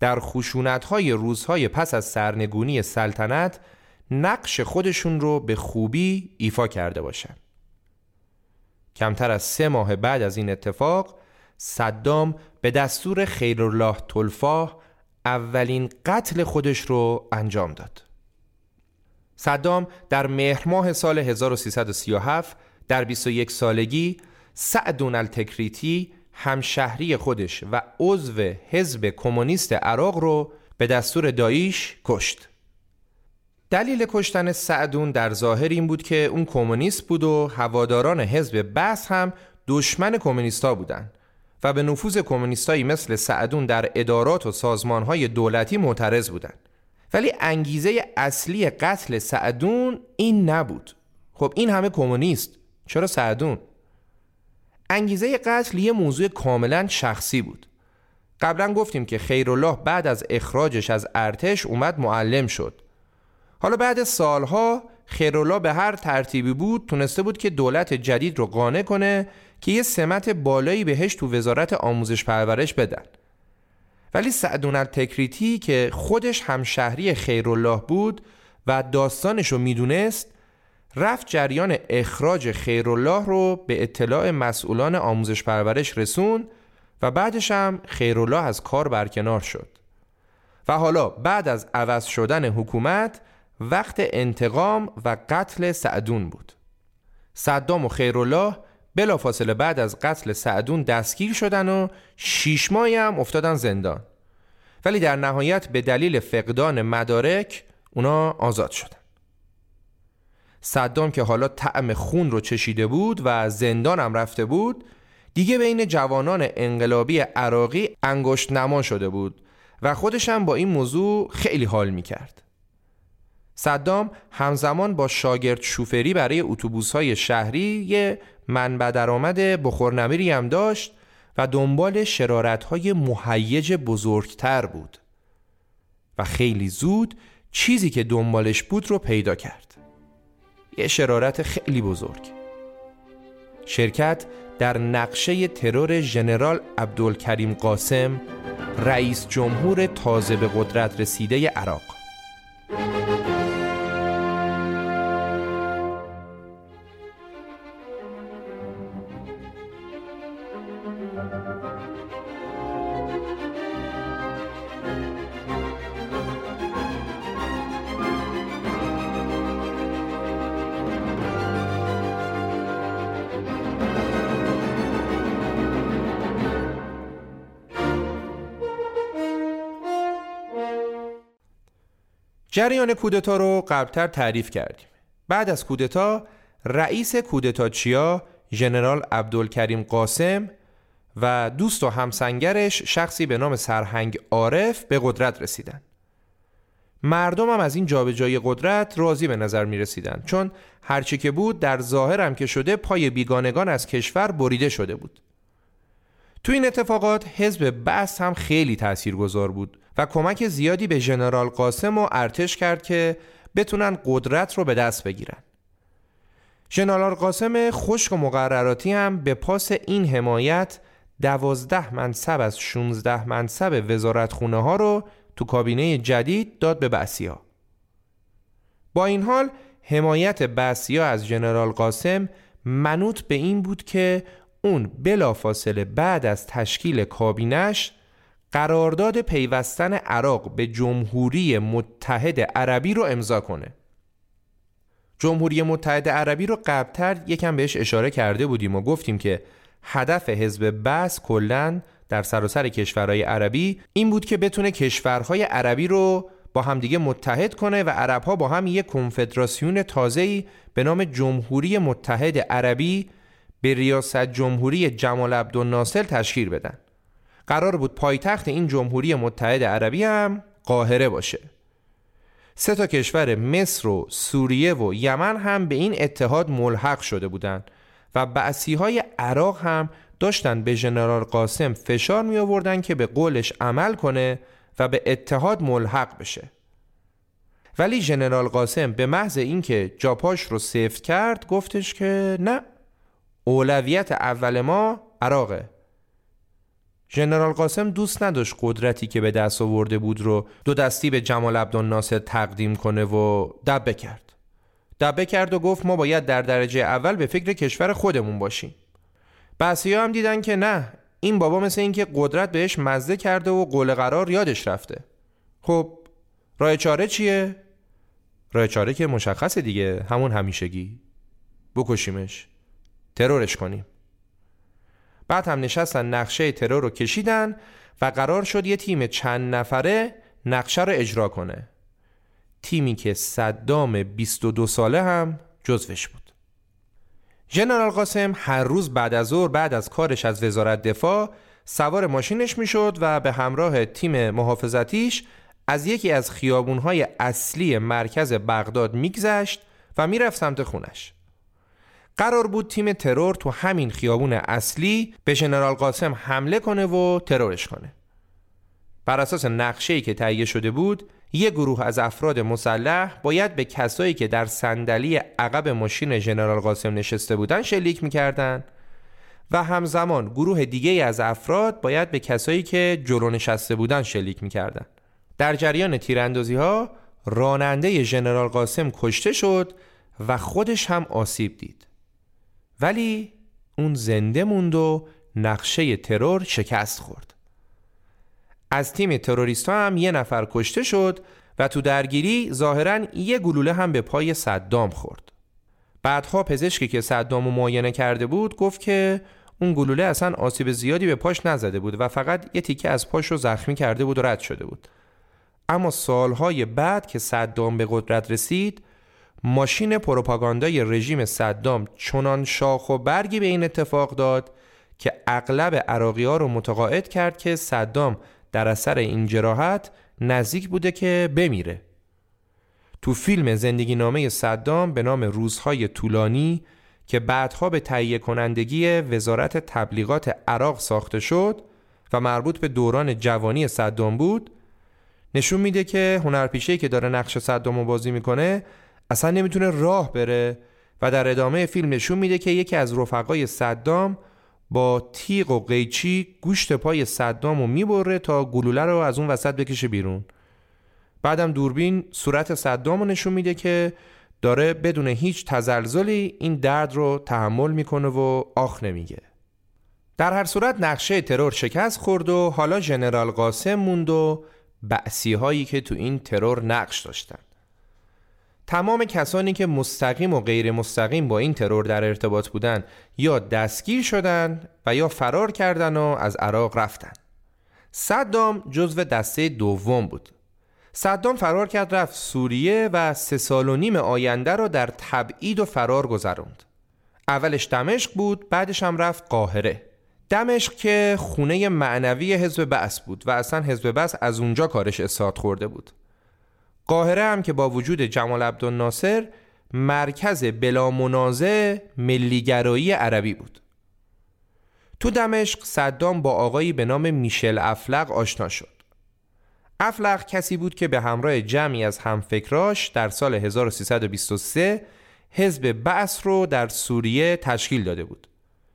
در خشونت‌های روزهای پس از سرنگونی سلطنت نقش خودشون رو به خوبی ایفا کرده باشند. کمتر از سه ماه بعد از این اتفاق صدام به دستور خیرالله تلفاه اولین قتل خودش رو انجام داد. صدام در مهر ماه سال 1337 در 21 سالگی سعدون التکریتی همشهری خودش و عضو حزب کمونیست عراق رو به دستور داییش کشت. دلیل کشتن سعدون در ظاهر این بود که اون کمونیست بود و هواداران حزب بس هم دشمن کمونیستا بودند و به نفوذ کمونیستایی مثل سعدون در ادارات و سازمانهای دولتی معترض بودند. ولی انگیزه اصلی قتل سعدون این نبود. خب این همه کمونیست چرا سعدون؟ انگیزه قتل یه موضوع کاملا شخصی بود. قبلا گفتیم که خیرالله بعد از اخراجش از ارتش اومد معلم شد حالا بعد سالها خیرالله به هر ترتیبی بود تونسته بود که دولت جدید رو قانع کنه که یه سمت بالایی بهش تو وزارت آموزش پرورش بدن. ولی سعدون التکریتی که خودش هم شهری خیرالله بود و داستانش رو می‌دونست رفت جریان اخراج خیرالله رو به اطلاع مسئولان آموزش پرورش رسون و بعدش هم خیرالله از کار برکنار شد. و حالا بعد از عوض شدن حکومت وقت انتقام و قتل سعدون بود. صدام و خیرالله بلافاصله بعد از قتل سعدون دستگیر شدن و شیش ماهی هم افتادن زندان. ولی در نهایت به دلیل فقدان مدارک اونا آزاد شدن. صدام که حالا طعم خون رو چشیده بود و زندان هم رفته بود دیگه بین جوانان انقلابی عراقی انگشت نما شده بود و خودش هم با این موضوع خیلی حال می کرد. صدام همزمان با شاگرد شوفری برای اتوبوس های شهری یه منبع درآمد بخورنمیری هم داشت و دنبال شرارت های مهیج بزرگتر بود و خیلی زود چیزی که دنبالش بود رو پیدا کرد. یه شرارت خیلی بزرگ. شرکت در نقشه ترور ژنرال عبدالکریم قاسم رئیس جمهور تازه به قدرت رسیده عراق. جریان کودتا رو قبلتر تعریف کردیم. بعد از کودتا رئیس کودتاچیا ژنرال عبدالکریم قاسم و دوست و همسنگرش شخصی به نام سرهنگ عارف به قدرت رسیدن. مردم هم از این جابجایی قدرت راضی به نظر می رسیدن چون هرچی که بود در ظاهر هم که شده پای بیگانگان از کشور بریده شده بود. تو این اتفاقات حزب بس هم خیلی تاثیرگذار بود. و کمک زیادی به ژنرال قاسم و ارتش کرد که بتونن قدرت رو به دست بگیرن. ژنرال قاسم خشک و مقرراتی هم به پاس این حمایت دوازده منصب از 16 منصب وزارت خونه ها رو تو کابینه جدید داد به بسیا. با این حال حمایت بسیا از ژنرال قاسم منوط به این بود که اون بلافاصله بعد از تشکیل کابینش قرارداد پیوستن عراق به جمهوری متحد عربی رو امضا کنه. جمهوری متحد عربی رو قبلتر یکم بهش اشاره کرده بودیم و گفتیم که هدف حزب بس کلا در سراسر کشورهای عربی این بود که بتونه کشورهای عربی رو با همدیگه متحد کنه و عربها با هم یک کنفدراسیون تازه‌ای به نام جمهوری متحد عربی به ریاست جمهوری جمال عبدالناصر تشکیل بدن. قرار بود پایتخت این جمهوری متحد عربی هم قاهره باشه. سه تا کشور مصر و سوریه و یمن هم به این اتحاد ملحق شده بودند و بعثی های عراق هم داشتن به ژنرال قاسم فشار می آوردن که به قولش عمل کنه و به اتحاد ملحق بشه. ولی ژنرال قاسم به محض اینکه جاپاش رو سفت کرد گفتش که نه اولویت اول ما عراقه. ژنرال قاسم دوست نداشت قدرتی که به دست آورده بود رو دو دستی به جمال عبدالناصر تقدیم کنه و دبه کرد. دبه کرد و گفت ما باید در درجه اول به فکر کشور خودمون باشیم. بحثی هم دیدن که نه این بابا مثل اینکه قدرت بهش مزده کرده و قول قرار یادش رفته. خب راه چاره چیه؟ راه چاره که مشخصه دیگه همون همیشگی. بکشیمش. ترورش کنیم. بعد هم نشستن نقشه ترور رو کشیدن و قرار شد یه تیم چند نفره نقشه رو اجرا کنه. تیمی که صدام 22 ساله هم جزوش بود. ژنرال قاسم هر روز بعد از ظهر بعد از کارش از وزارت دفاع سوار ماشینش می‌شد و به همراه تیم محافظتیش از یکی از خیابونهای اصلی مرکز بغداد میگذشت و می‌رفت سمت خونش. قرار بود تیم ترور تو همین خیابون اصلی به ژنرال قاسم حمله کنه و ترورش کنه. بر اساس نقشه‌ای که تهیه شده بود یک گروه از افراد مسلح باید به کسایی که در صندلی عقب ماشین ژنرال قاسم نشسته بودن شلیک می‌کردن و همزمان گروه دیگه از افراد باید به کسایی که جلو نشسته بودن شلیک می‌کردن. در جریان تیراندازی ها راننده ژنرال قاسم کشته شد و خودش هم آسیب دید. ولی اون زنده موند و نقشه ترور شکست خورد. از تیم تروریست هم یه نفر کشته شد و تو درگیری ظاهرا یه گلوله هم به پای صدام خورد. بعدها پزشکی که صدام رو معاینه کرده بود گفت که اون گلوله اصلا آسیب زیادی به پاش نزده بود و فقط یه تیکه از پاش رو زخمی کرده بود و رد شده بود. اما سالهای بعد که صدام به قدرت رسید ماشین پروپاگاندای رژیم صدام چنان شاخ و برگی به این اتفاق داد که اغلب عراقی ها رو متقاعد کرد که صدام در اثر این جراحت نزدیک بوده که بمیره. تو فیلم زندگی نامه صدام به نام روزهای طولانی که بعدها به تهیه کنندگی وزارت تبلیغات عراق ساخته شد و مربوط به دوران جوانی صدام بود نشون میده که هنرپیشه که داره نقش صدام رو بازی می‌کنه اصلا نمی‌تونه راه بره و در ادامه فیلم نشون میده که یکی از رفقای صدام با تیغ و قیچی گوشت پای صدام رو می‌بره تا گلوله رو از اون وسط بکشه بیرون. بعدم دوربین صورت صدام رو نشون میده که داره بدون هیچ تزلزلی این درد رو تحمل می‌کنه و آخ نمیگه. در هر صورت نقشه ترور شکست خورد و حالا ژنرال قاسم موند و بعثی هایی که تو این ترور نقش داشتن. تمام کسانی که مستقیم و غیر مستقیم با این ترور در ارتباط بودند یا دستگیر شدند و یا فرار کردند و از عراق رفتن. صدام جزو دسته دوم بود. صدام فرار کرد رفت سوریه و سه سال و نیم آینده را در تبعید و فرار گذروند اولش دمشق بود بعدش هم رفت قاهره. دمشق که خونه معنوی حزب بعث بود و اصلا حزب بعث از اونجا کارش اصاد خورده بود. قاهره هم که با وجود جمال عبدالناصر مرکز بلا منازع ملیگرایی عربی بود. تو دمشق صدام با آقایی به نام میشل افلق آشنا شد. افلق کسی بود که به همراه جمعی از همفکراش در سال 1323 حزب بعث رو در سوریه تشکیل داده بود.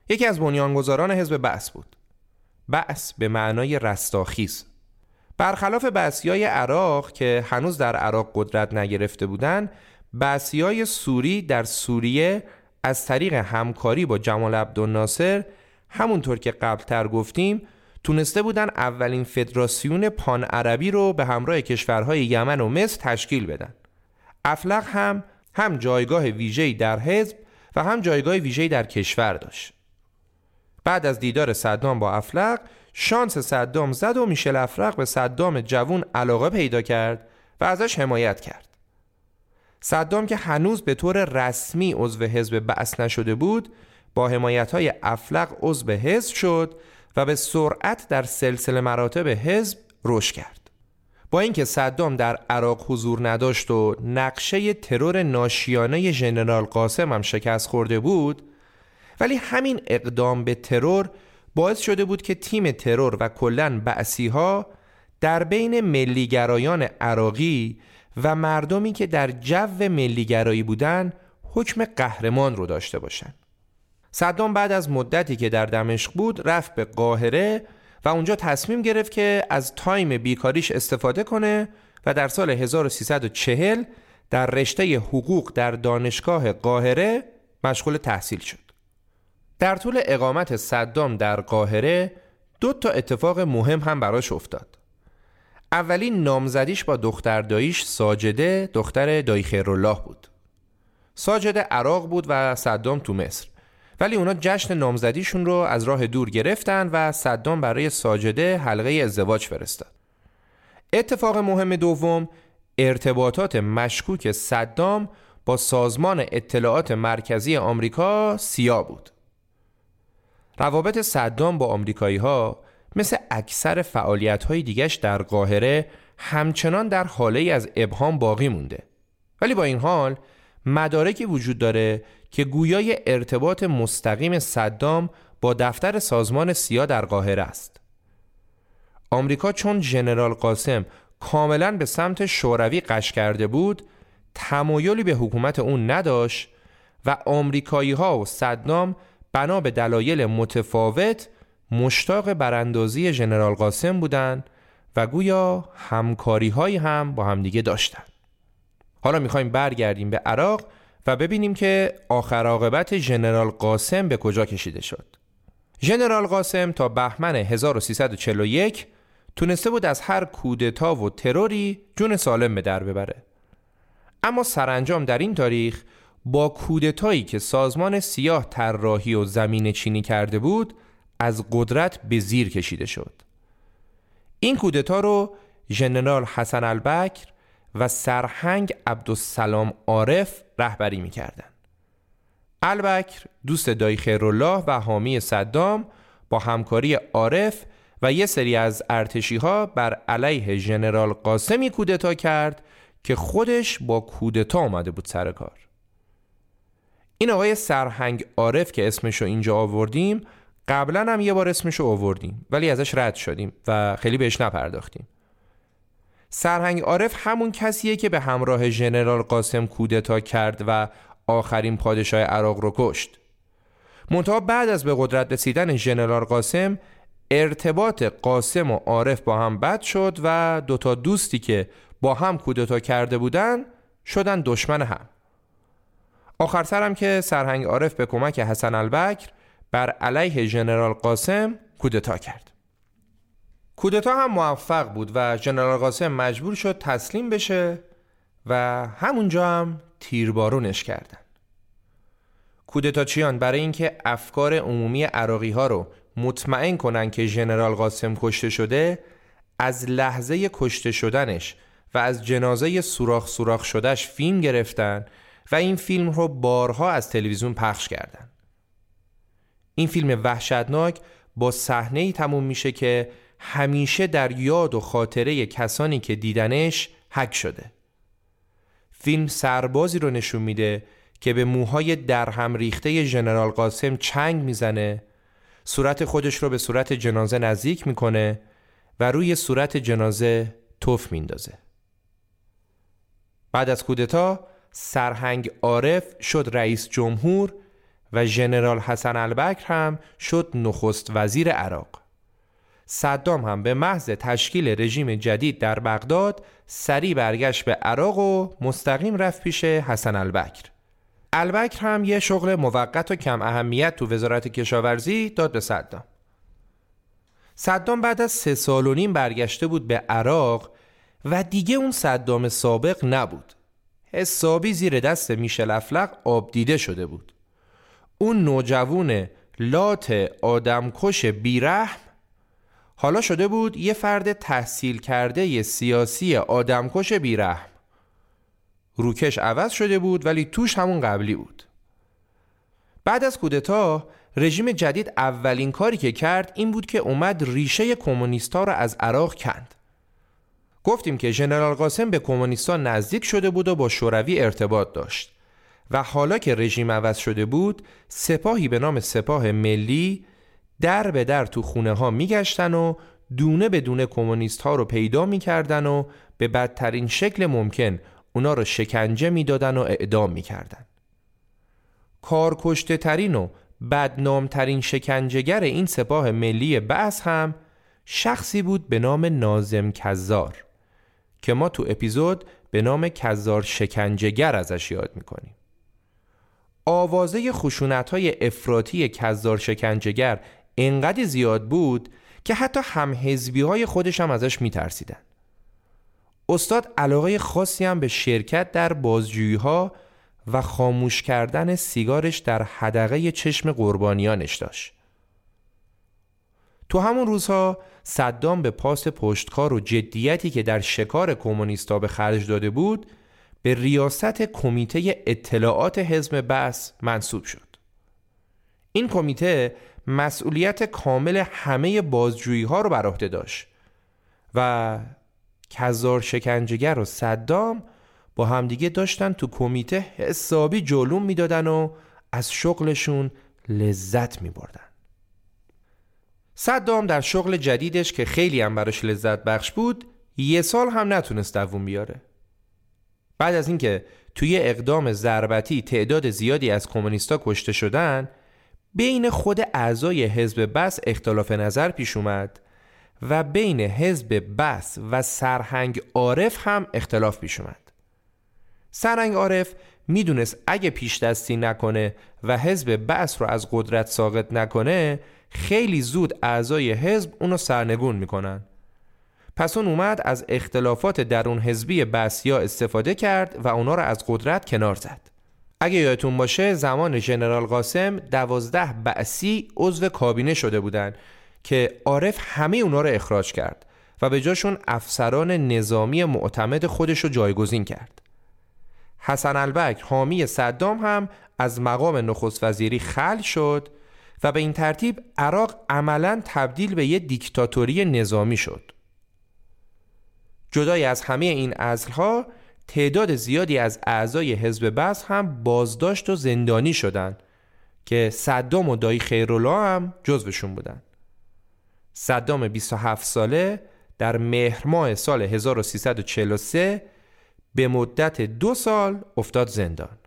یکی از بنیانگذاران حزب بعث بود. بعث به معنای رستاخیز. برخلاف های عراق که هنوز در عراق قدرت نگرفته بودند های سوری در سوریه از طریق همکاری با جمال عبدالناصر همونطور که قبلتر گفتیم تونسته بودن اولین فدراسیون پان عربی رو به همراه کشورهای یمن و مصر تشکیل بدن. افلق هم هم جایگاه ویژه‌ای در حزب و هم جایگاه ویژه‌ای در کشور داشت. بعد از دیدار صدام با افلق شانس صدام زد و میشل افرق به صدام جوون علاقه پیدا کرد و ازش حمایت کرد. صدام که هنوز به طور رسمی عضو حزب بعث نشده بود با حمایت های افلق عضو حزب شد و به سرعت در سلسله مراتب حزب رشد کرد. با اینکه صدام در عراق حضور نداشت و نقشه ترور ناشیانه ژنرال قاسم هم شکست خورده بود ولی همین اقدام به ترور باعث شده بود که تیم ترور و کلا بعثی ها در بین ملیگرایان عراقی و مردمی که در جو ملیگرایی بودن حکم قهرمان رو داشته باشند. صدام بعد از مدتی که در دمشق بود رفت به قاهره و اونجا تصمیم گرفت که از تایم بیکاریش استفاده کنه و در سال 1340 در رشته حقوق در دانشگاه قاهره مشغول تحصیل شد. در طول اقامت صدام در قاهره دو تا اتفاق مهم هم براش افتاد. اولین نامزدیش با دختر داییش ساجده دختر دایی خیرالله بود. ساجده عراق بود و صدام تو مصر. ولی اونا جشن نامزدیشون رو از راه دور گرفتن و صدام برای ساجده حلقه ازدواج فرستاد. اتفاق مهم دوم ارتباطات مشکوک صدام با سازمان اطلاعات مرکزی آمریکا سیا بود. روابط صدام با آمریکایی ها مثل اکثر فعالیت های دیگش در قاهره همچنان در حاله از ابهام باقی مونده. ولی با این حال مدارکی وجود داره که گویای ارتباط مستقیم صدام با دفتر سازمان سیا در قاهره است. آمریکا چون ژنرال قاسم کاملا به سمت شوروی قش کرده بود تمایلی به حکومت اون نداشت و آمریکایی ها و صدام بنا به دلایل متفاوت مشتاق براندازی ژنرال قاسم بودند و گویا همکاری هایی هم با همدیگه داشتند. حالا می‌خوایم برگردیم به عراق و ببینیم که آخر عاقبت ژنرال قاسم به کجا کشیده شد. ژنرال قاسم تا بهمن 1341 تونسته بود از هر کودتا و تروری جون سالم به در ببره. اما سرانجام در این تاریخ با کودتایی که سازمان سیاه طراحی و زمین چینی کرده بود از قدرت به زیر کشیده شد. این کودتا رو ژنرال حسن البکر و سرهنگ عبدالسلام عارف رهبری می‌کردند. البکر دوست دایی خیرالله و حامی صدام با همکاری عارف و یه سری از ارتشی ها بر علیه ژنرال قاسمی کودتا کرد که خودش با کودتا آمده بود سر کار. این آقای سرهنگ عارف که اسمشو اینجا آوردیم قبلا هم یه بار اسمشو آوردیم ولی ازش رد شدیم و خیلی بهش نپرداختیم. سرهنگ عارف همون کسیه که به همراه ژنرال قاسم کودتا کرد و آخرین پادشاه عراق رو کشت. منتها بعد از به قدرت رسیدن ژنرال قاسم ارتباط قاسم و عارف با هم بد شد و دوتا دوستی که با هم کودتا کرده بودن شدن دشمن هم. آخر سرم که سرهنگ عارف به کمک حسن البکر بر علیه ژنرال قاسم کودتا کرد. کودتا هم موفق بود و ژنرال قاسم مجبور شد تسلیم بشه و همونجا هم تیربارونش کردن کودتاچیان برای اینکه افکار عمومی عراقی ها رو مطمئن کنن که ژنرال قاسم کشته شده از لحظه کشته شدنش و از جنازه سوراخ سوراخ شدهش فیلم گرفتن و این فیلم رو بارها از تلویزیون پخش کردن. این فیلم وحشتناک با صحنه ای تموم میشه که همیشه در یاد و خاطره کسانی که دیدنش حک شده. فیلم سربازی رو نشون میده که به موهای درهم ریخته ژنرال قاسم چنگ می‌زنه صورت خودش رو به صورت جنازه نزدیک می‌کنه و روی صورت جنازه توف میندازه. بعد از کودتا سرهنگ عارف شد رئیس جمهور و ژنرال حسن البکر هم شد نخست وزیر عراق. صدام هم به محض تشکیل رژیم جدید در بغداد سریع برگشت به عراق و مستقیم رفت پیش حسن البکر. البکر هم یه شغل موقت و کم اهمیت تو وزارت کشاورزی داد به صدام. صدام بعد از سه سال و نیم برگشته بود به عراق و دیگه اون صدام سابق نبود. حسابی زیر دست میشل افلق آب دیده شده بود. اون نوجوون لات آدمکش بیرحم حالا شده بود یه فرد تحصیل کرده ی سیاسی آدمکش بیرحم. روکش عوض شده بود ولی توش همون قبلی بود. بعد از کودتا رژیم جدید اولین کاری که کرد این بود که اومد ریشه کمونیستا را از عراق کند. گفتیم که ژنرال قاسم به کمونیستا نزدیک شده بود و با شوروی ارتباط داشت و حالا که رژیم عوض شده بود سپاهی به نام سپاه ملی در به در تو خونه ها میگشتن و دونه به دونه کمونیست ها رو پیدا می‌کردن و به بدترین شکل ممکن اونا رو شکنجه می‌دادن و اعدام می‌کردن. کارکشته ترین و بدنامترین شکنجهگر این سپاه ملی بعث هم شخصی بود به نام نازم کزار که ما تو اپیزود به نام کزار شکنجهگر ازش یاد می‌کنیم آوازه خشونت های افراتی کزار شکنجهگر انقدر زیاد بود که حتی هم حزبی های خودش هم ازش میترسیدن استاد علاقه خاصی هم به شرکت در بازجویی ها و خاموش کردن سیگارش در حدقه چشم قربانیانش داشت. تو همون روزها صدام به پاس پشتکار و جدیتی که در شکار کمونیستا به خرج داده بود به ریاست کمیته اطلاعات حزب بس منصوب شد. این کمیته مسئولیت کامل همه بازجویی ها رو بر عهده داشت و کزار شکنجهگر و صدام با همدیگه داشتن تو کمیته حسابی جلوم می‌دادن و از شغلشون لذت می بردن. صدام در شغل جدیدش که خیلی هم براش لذت بخش بود یه سال هم نتونست دووم بیاره. بعد از اینکه توی اقدام ضربتی تعداد زیادی از کمونیستا کشته شدن بین خود اعضای حزب بس اختلاف نظر پیش اومد و بین حزب بس و سرهنگ عارف هم اختلاف پیش اومد. سرنگ عارف می‌دونست اگه پیش دستی نکنه و حزب بعث رو از قدرت ساقط نکنه خیلی زود اعضای حزب اونو سرنگون می‌کنن. پس اون اومد از اختلافات درون حزبی بسیا استفاده کرد و اونا رو از قدرت کنار زد. اگه یادتون باشه زمان ژنرال قاسم دوازده بعثی عضو کابینه شده بودن که عارف همه اونا رو اخراج کرد و به جاشون افسران نظامی معتمد خودش رو جایگزین کرد. حسن البکر حامی صدام هم از مقام نخست وزیری خل شد و به این ترتیب عراق عملا تبدیل به یک دیکتاتوری نظامی شد. جدای از همه این ازلها تعداد زیادی از اعضای حزب بس هم بازداشت و زندانی شدند که صدام و دایی خیرالله هم جزوشون بودن. صدام 27 ساله در مهر ماه سال 1343 به مدت دو سال افتاد زندان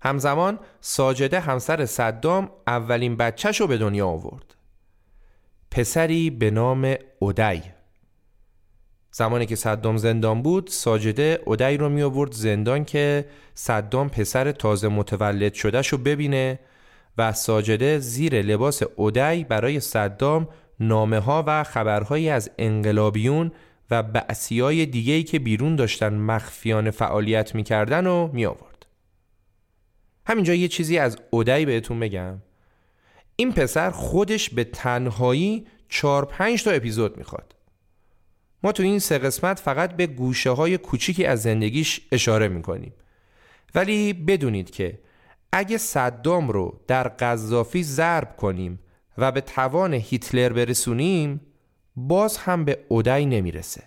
همزمان ساجده همسر صدام اولین بچهش رو به دنیا آورد پسری به نام اودی زمانی که صدام زندان بود ساجده اودی رو می آورد زندان که صدام پسر تازه متولد شدهش رو ببینه و ساجده زیر لباس اودی برای صدام نامه ها و خبرهایی از انقلابیون و بعثی های دیگهی که بیرون داشتن مخفیان فعالیت می‌کردن و می آورد. همینجا یه چیزی از اودی بهتون بگم. این پسر خودش به تنهایی چار پنج تا اپیزود می‌خواد. ما تو این سه قسمت فقط به گوشه های کوچیکی از زندگیش اشاره می‌کنیم. ولی بدونید که اگه صدام رو در قذافی ضرب کنیم و به توان هیتلر برسونیم باز هم به اودی نمی‌رسه.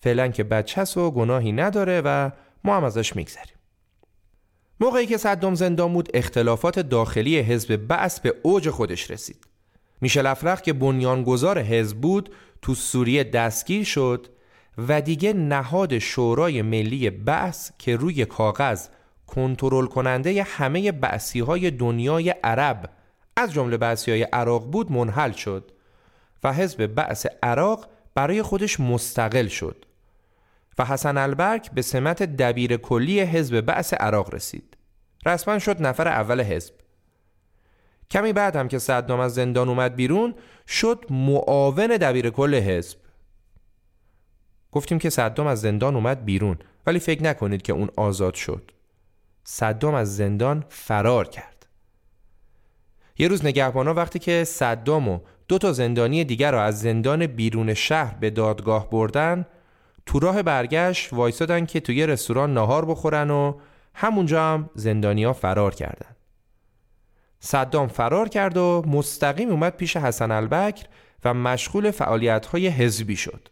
فعلا که بچه و گناهی نداره و ما هم ازش میگذریم. موقعی که صدام زندان بود اختلافات داخلی حزب بعث به اوج خودش رسید. میشل افرخ که بنیانگذار حزب بود تو سوریه دستگیر شد و دیگه نهاد شورای ملی بعث که روی کاغذ کنترل کننده همه بعثی های دنیای عرب از جمله بعثی های عراق بود منحل شد و حزب بعث عراق برای خودش مستقل شد. و حسن البرک به سمت دبیر کلی حزب بعث عراق رسید. رسما شد نفر اول حزب. کمی بعد هم که صدام از زندان اومد بیرون شد معاون دبیر کل حزب. گفتیم که صدام از زندان اومد بیرون ولی فکر نکنید که اون آزاد شد. صدام از زندان فرار کرد. یه روز نگهبانا وقتی که صدام و دو تا زندانی دیگر را از زندان بیرون شهر به دادگاه بردن تو راه برگشت وایسادن که توی رستوران ناهار بخورن و همونجا هم زندانیا فرار کردن. صدام فرار کرد و مستقیم اومد پیش حسن البکر و مشغول فعالیت های حزبی شد.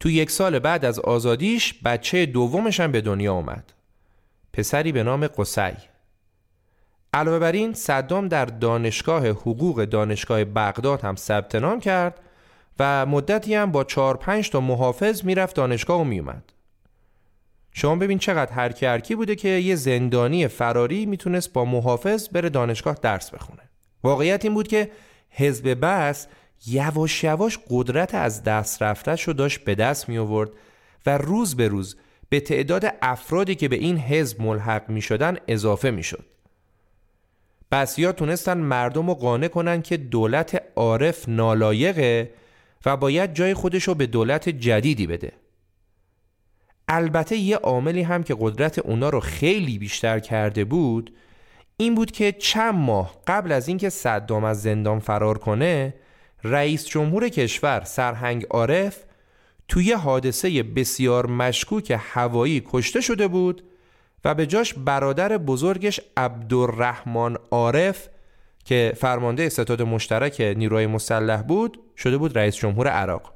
تو یک سال بعد از آزادیش بچه دومش هم به دنیا اومد. پسری به نام قسی علاوه بر این صدام در دانشگاه حقوق دانشگاه بغداد هم ثبت نام کرد و مدتی هم با چهار پنج تا محافظ می‌رفت دانشگاه و میومد شما ببین چقدر هرکی هرکی بوده که یه زندانی فراری می‌تونست با محافظ بره دانشگاه درس بخونه واقعیت این بود که حزب بس یواش یواش قدرت از دست رفتش رو داشت به دست می آورد و روز به روز به تعداد افرادی که به این حزب ملحق می شدن اضافه می شد. بسیا تونستن مردم رو قانع کنن که دولت عارف نالایقه و باید جای خودش رو به دولت جدیدی بده. البته یه عاملی هم که قدرت اونا رو خیلی بیشتر کرده بود این بود که چند ماه قبل از اینکه صدام از زندان فرار کنه رئیس جمهور کشور سرهنگ عارف توی حادثه بسیار مشکوک هوایی کشته شده بود و به جاش برادر بزرگش عبدالرحمن عارف که فرمانده ستاد مشترک نیروهای مسلح بود شده بود رئیس جمهور عراق.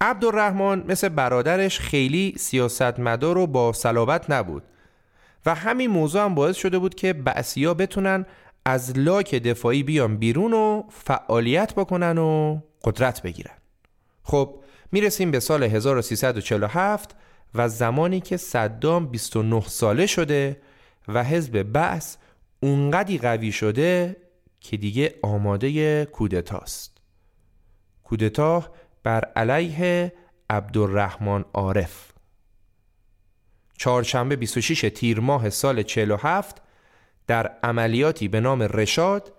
عبدالرحمن مثل برادرش خیلی سیاستمدار و با صلابت نبود و همین موضوع هم باعث شده بود که بعثیا بتونن از لاک دفاعی بیان بیرون و فعالیت بکنن و قدرت بگیرن. خب می‌رسیم به سال 1347 و زمانی که صدام 29 ساله شده و حزب بعث اونقدی قوی شده که دیگه آماده کودتاست. کودتا بر علیه عبدالرحمن عارف. چهارشنبه 26 تیر ماه سال 47 در عملیاتی به نام رشاد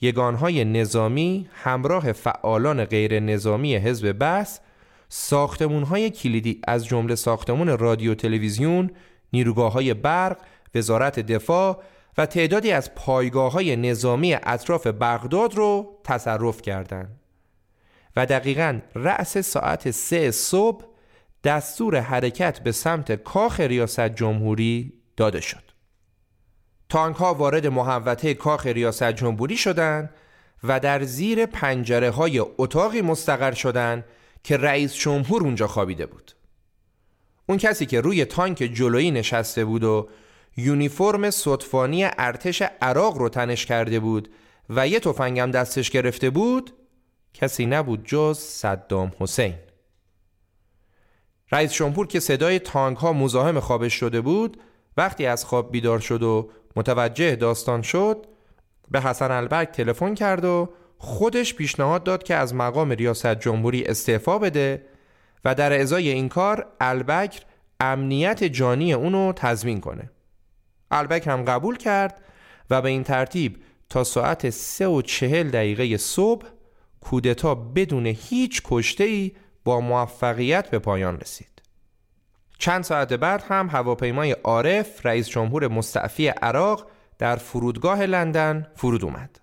یگانهای نظامی همراه فعالان غیر نظامی حزب بس ساختمونهای کلیدی از جمله ساختمون رادیو تلویزیون، نیروگاه های برق، وزارت دفاع و تعدادی از پایگاه های نظامی اطراف بغداد رو تصرف کردند. و دقیقا رأس ساعت سه صبح دستور حرکت به سمت کاخ ریاست جمهوری داده شد. تانک ها وارد محوطه کاخ ریاست جمهوری شدند و در زیر پنجره های اتاقی مستقر شدند که رئیس جمهور اونجا خوابیده بود. اون کسی که روی تانک جلویی نشسته بود و یونیفرم صدفانی ارتش عراق رو تنش کرده بود و یه تفنگم دستش گرفته بود کسی نبود جز صدام حسین. رئیس جمهور که صدای تانک ها مزاحم خوابش شده بود وقتی از خواب بیدار شد و متوجه داستان شد به حسن البرگ تلفن کرد و خودش پیشنهاد داد که از مقام ریاست جمهوری استعفا بده و در ازای این کار البکر امنیت جانی اونو تضمین کنه. البکر هم قبول کرد و به این ترتیب تا ساعت سه و چهل دقیقه صبح کودتا بدون هیچ کشته ای با موفقیت به پایان رسید. چند ساعت بعد هم هواپیمای عارف رئیس جمهور مستعفی عراق در فرودگاه لندن فرود اومد.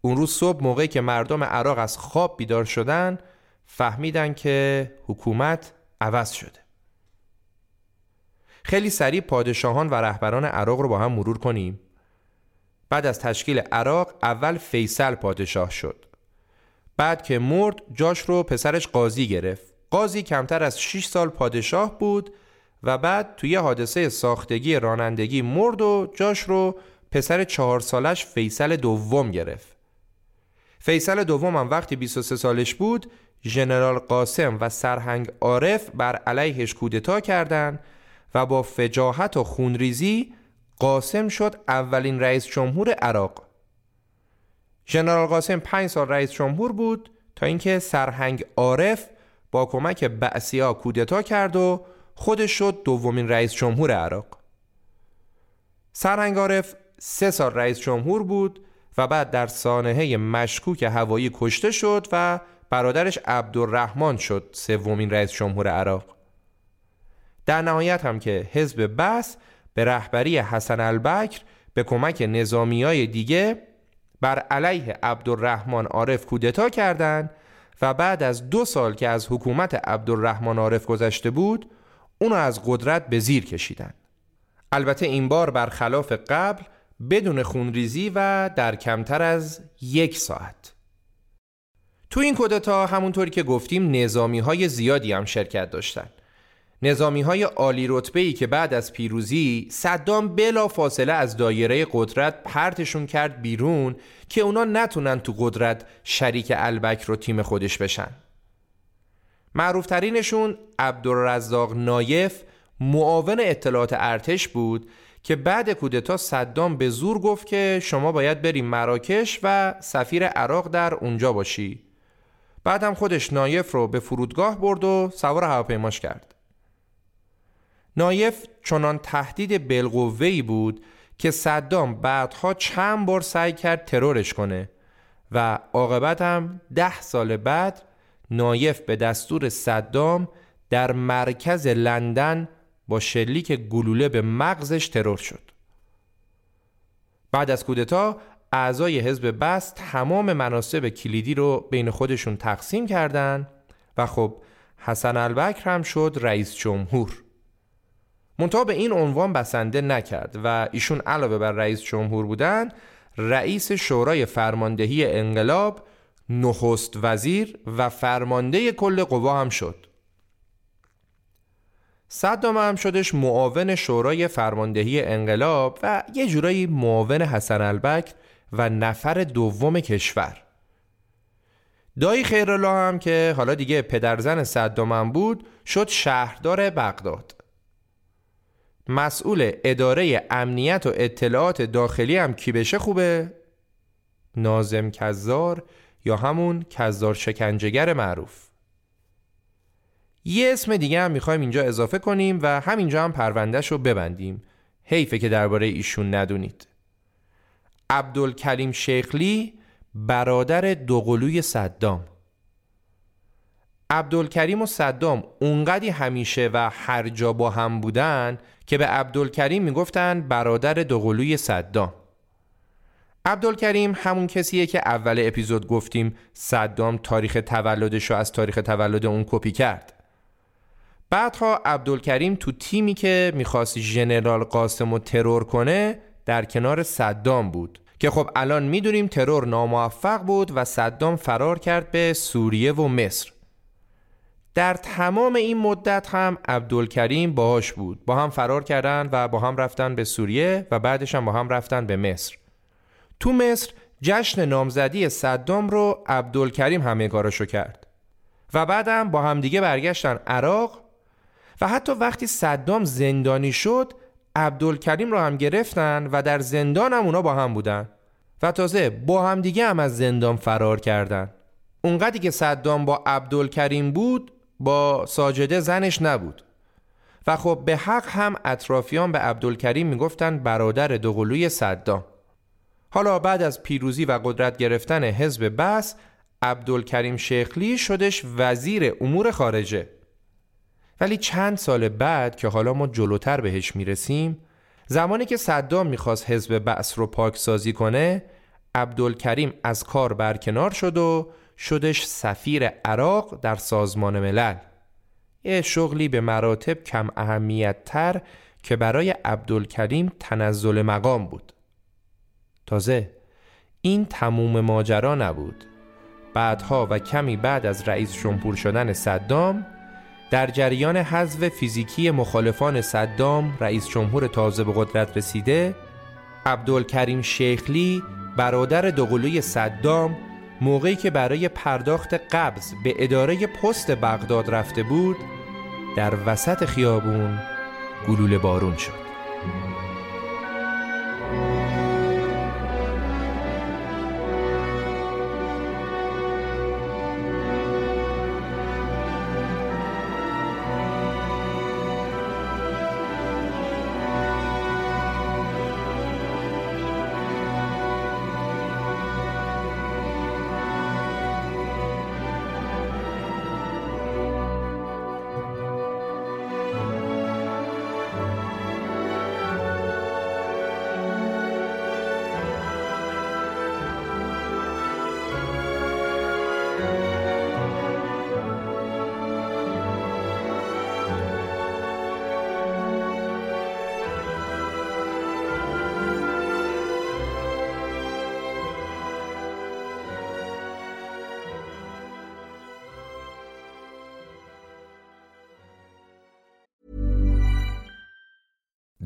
اون روز صبح موقعی که مردم عراق از خواب بیدار شدن فهمیدن که حکومت عوض شده. خیلی سریع پادشاهان و رهبران عراق رو با هم مرور کنیم. بعد از تشکیل عراق اول فیصل پادشاه شد. بعد که مرد جاش رو پسرش قاضی گرفت قاضی کمتر از 6 سال پادشاه بود و بعد توی حادثه ساختگی رانندگی مرد و جاش رو پسر چهار سالش فیصل دوم گرفت فیصل دوم هم وقتی 23 سالش بود ژنرال قاسم و سرهنگ عارف بر علیهش کودتا کردند و با فجاحت و خونریزی قاسم شد اولین رئیس جمهور عراق. ژنرال قاسم پنج سال رئیس جمهور بود تا اینکه سرهنگ عارف با کمک بعثیا کودتا کرد و خودش شد دومین رئیس جمهور عراق. سرهنگ عارف سه سال رئیس جمهور بود و بعد در سانحه مشکوک هوایی کشته شد و برادرش عبدالرحمن شد سومین رئیس جمهور عراق. در نهایت هم که حزب بس به رهبری حسن البکر به کمک نظامی های دیگه بر علیه عبدالرحمن عارف کودتا کردند و بعد از دو سال که از حکومت عبدالرحمن عارف گذشته بود اونو از قدرت به زیر کشیدن البته این بار برخلاف قبل بدون خونریزی و در کمتر از یک ساعت تو این کودتا همونطوری که گفتیم نظامی های زیادی هم شرکت داشتند. نظامی های عالی رتبه ای که بعد از پیروزی صدام بلا فاصله از دایره قدرت پرتشون کرد بیرون که اونا نتونن تو قدرت شریک البک رو تیم خودش بشن. معروفترینشون عبدالرزاق نایف معاون اطلاعات ارتش بود که بعد کودتا صدام به زور گفت که شما باید بری مراکش و سفیر عراق در اونجا باشی. بعدم خودش نایف رو به فرودگاه برد و سوار هواپیماش کرد. نایف چنان تهدید بالقوه‌ای بود که صدام بعدها چند بار سعی کرد ترورش کنه و عاقبت هم ده سال بعد نایف به دستور صدام در مرکز لندن با شلیک گلوله به مغزش ترور شد. بعد از کودتا اعضای حزب بس تمام مناسب کلیدی رو بین خودشون تقسیم کردند و خب حسن البکر هم شد رئیس جمهور. منتها به این عنوان بسنده نکرد و ایشون علاوه بر رئیس جمهور بودن رئیس شورای فرماندهی انقلاب نخست وزیر و فرمانده کل قوا هم شد. صدام هم شدش معاون شورای فرماندهی انقلاب و یه جورایی معاون حسن البکر و نفر دوم کشور. دایی خیرالله هم که حالا دیگه پدرزن صدام هم بود شد شهردار بغداد. مسئول اداره امنیت و اطلاعات داخلی هم کی بشه خوبه؟ نازم کزار یا همون کزار شکنجگر معروف. یه اسم دیگه هم می‌خوایم اینجا اضافه کنیم و همینجا هم پروندهش رو ببندیم. حیفه که درباره ایشون ندونید. عبدالکریم شیخلی برادر دوقلوی صدام. عبدالکریم و صدام اونقدی همیشه و هر جا با هم بودن که به عبدالکریم می‌گفتن برادر دوقلوی صدام. عبدالکریم همون کسیه که اول اپیزود گفتیم صدام تاریخ تولدش رو از تاریخ تولد اون کپی کرد. بعدها عبدالکریم تو تیمی که می‌خواست ژنرال قاسم رو ترور کنه در کنار صدام بود. که خب الان می‌دونیم ترور ناموفق بود و صدام فرار کرد به سوریه و مصر. در تمام این مدت هم عبدالکریم باهاش بود. با هم فرار کردن و با هم رفتن به سوریه و بعدش هم با هم رفتن به مصر. تو مصر جشن نامزدی صدام رو عبدالکریم همه کارشو کرد. و بعدم با همدیگه برگشتن عراق و حتی وقتی صدام زندانی شد عبدالکریم رو هم گرفتن و در زندان هم اونا با هم بودن. و تازه با همدیگه هم از زندان فرار کردن. اونقدری که صدام با عبدالکریم بود با ساجده زنش نبود. و خب به حق هم اطرافیان به عبدالکریم می‌گفتن برادر دوقلوی صدام. حالا بعد از پیروزی و قدرت گرفتن حزب بس عبدالکریم شیخلی شدش وزیر امور خارجه. ولی چند سال بعد که حالا ما جلوتر بهش می‌رسیم زمانی که صدام می‌خواست حزب بعث رو پاکسازی کنه عبدالکریم از کار برکنار شد و شدش سفیر عراق در سازمان ملل. یه شغلی به مراتب کم اهمیت تر که برای عبدالکریم تنزل مقام بود. تازه این تموم ماجرا نبود. بعدها و کمی بعد از رئیس جمهور شدن صدام در جریان حذف فیزیکی مخالفان صدام رئیس جمهور تازه به قدرت رسیده عبدالکریم شیخلی برادر دوقلوی صدام موقعی که برای پرداخت قبض به اداره پست بغداد رفته بود در وسط خیابون گلوله بارون شد.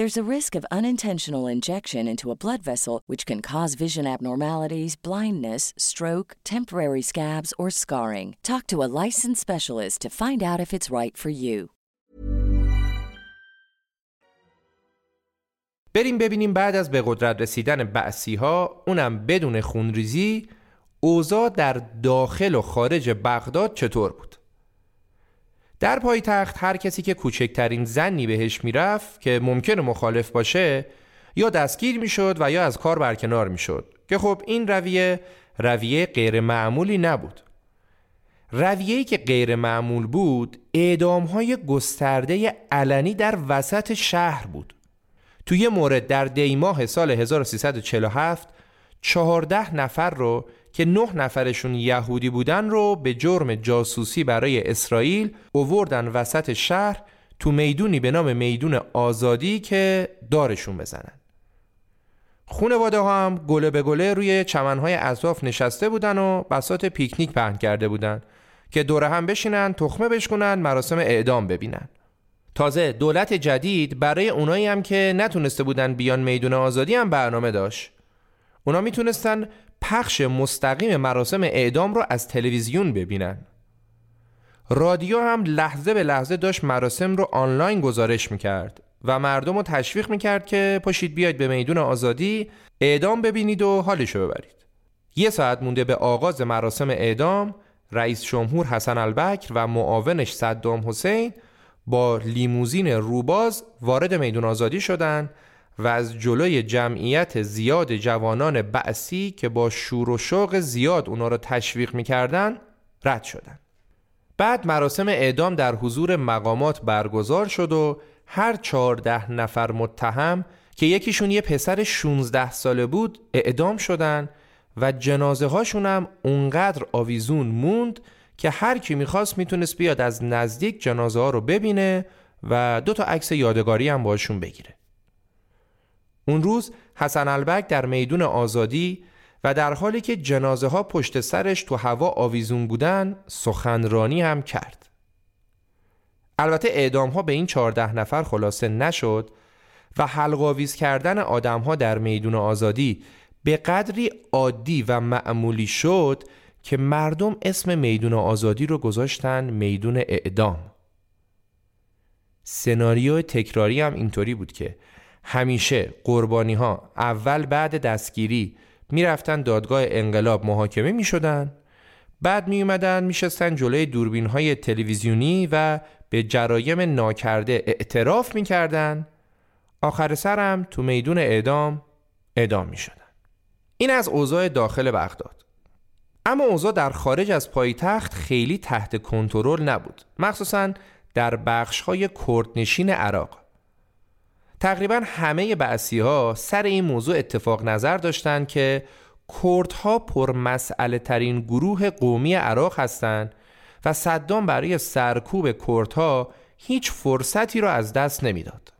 There's a risk of unintentional injection into a blood vessel, which can cause vision abnormalities, blindness, stroke, temporary scabs, or scarring. Talk to a licensed specialist to find out if it's right for you. بریم ببینیم بعد از به قدرت رسیدن بعثی ها اونم بدون خونریزی اوضاع در داخل و خارج بغداد چطور بود در پایتخت هر کسی که کوچکترین زنی بهش می‌رفت که ممکن مخالف باشه یا دستگیر می‌شد و یا از کار برکنار می‌شد. که خب این رویه رویه غیر معمولی نبود. رویه‌ای که غیر معمول بود اعدام های گسترده علنی در وسط شهر بود. توی مورد در دیماه سال 1347 چهارده نفر رو که نه نفرشون یهودی بودن رو به جرم جاسوسی برای اسرائیل اووردن وسط شهر تو می‌دونی به نام میدون آزادی که دارشون بزنن. خونواده ها هم گله به گله روی چمنهای اطراف نشسته بودن و بسات پیکنیک پهن کرده بودن که دوره هم بشینن تخمه بشکنن مراسم اعدام ببینن. تازه دولت جدید برای اونایی هم که نتونسته بودن بیان میدون آزادی هم برنامه داشت. اونا می‌تونستن پخش مستقیم مراسم اعدام رو از تلویزیون ببینن. رادیو هم لحظه به لحظه داشت مراسم رو آنلاین گزارش می‌کرد و مردم رو تشویق می‌کرد که پاشید بیاید به میدون آزادی اعدام ببینید و حالشو ببرید. یه ساعت مونده به آغاز مراسم اعدام رئیس جمهور حسن البکر و معاونش صدام حسین با لیموزین روباز وارد میدون آزادی شدند و از جلوی جمعیت زیاد جوانان بعثی که با شور و شوق زیاد اونا را تشویق می‌کردن رد شدن. بعد مراسم اعدام در حضور مقامات برگزار شد و هر چهارده نفر متهم که یکیشون یه پسر 16 ساله بود اعدام شدن و جنازه هاشون هم اونقدر آویزون موند که هر کی می‌خواست می‌تونست بیاد از نزدیک جنازه ها رو ببینه و دو تا عکس یادگاری هم باشون بگیره. اون روز حسن البک در میدون آزادی و در حالی که جنازه ها پشت سرش تو هوا آویزون بودن سخنرانی هم کرد. البته اعدام ها به این چهارده نفر خلاصه نشد و حلقاویز کردن آدم ها در میدون آزادی به قدری عادی و معمولی شد که مردم اسم میدون آزادی رو گذاشتن میدون اعدام. سناریو تکراری هم اینطوری بود که همیشه قربانی ها اول بعد دستگیری می‌رفتن دادگاه انقلاب محاکمه می شدن بعد می اومدن می شستن جلوی دوربین های تلویزیونی و به جرایم ناکرده اعتراف می کردن آخر سرم تو میدون اعدام اعدام می شدن این از اوضاع داخل بغداد. اما اوضاع در خارج از پایتخت خیلی تحت کنترل نبود. مخصوصا در بخش های کردنشین عراق. تقریبا همه بعثی ها سر این موضوع اتفاق نظر داشتند که کردها پر مسئله ترین گروه قومی عراق هستند و صدام برای سرکوب کردها هیچ فرصتی را از دست نمی‌داد.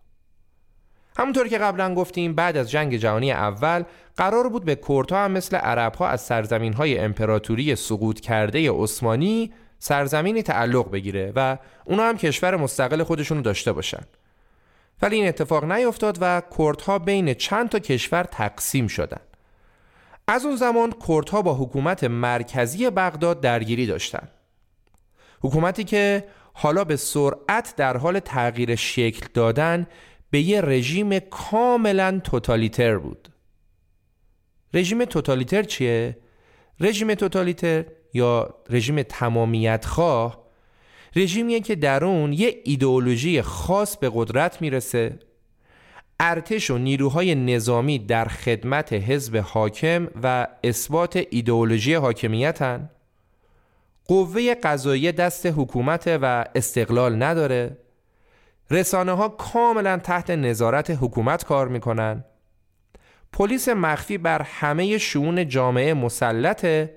همونطور که قبلا گفتیم بعد از جنگ جهانی اول قرار بود به کردها هم مثل عربها از سرزمین های امپراتوری سقوط کرده عثمانی سرزمینی تعلق بگیره و اونا هم کشور مستقل خودشونو داشته باشن ولی این اتفاق نیفتاد و کردها بین چند تا کشور تقسیم شدند. از اون زمان کردها با حکومت مرکزی بغداد درگیری داشتند. حکومتی که حالا به سرعت در حال تغییر شکل دادن به یه رژیم کاملا توتالیتر بود. رژیم توتالیتر چیه؟ رژیم توتالیتر یا رژیم تمامیت خواه رژیمیه که در اون یه ایدئولوژی خاص به قدرت می‌رسه. ارتش و نیروهای نظامی در خدمت حزب حاکم و اثبات ایدئولوژی حاکمیتن. قوه قضایی دست حکومت و استقلال نداره. رسانه ها کاملا تحت نظارت حکومت کار می‌کنن. پلیس مخفی بر همه شون جامعه مسلطه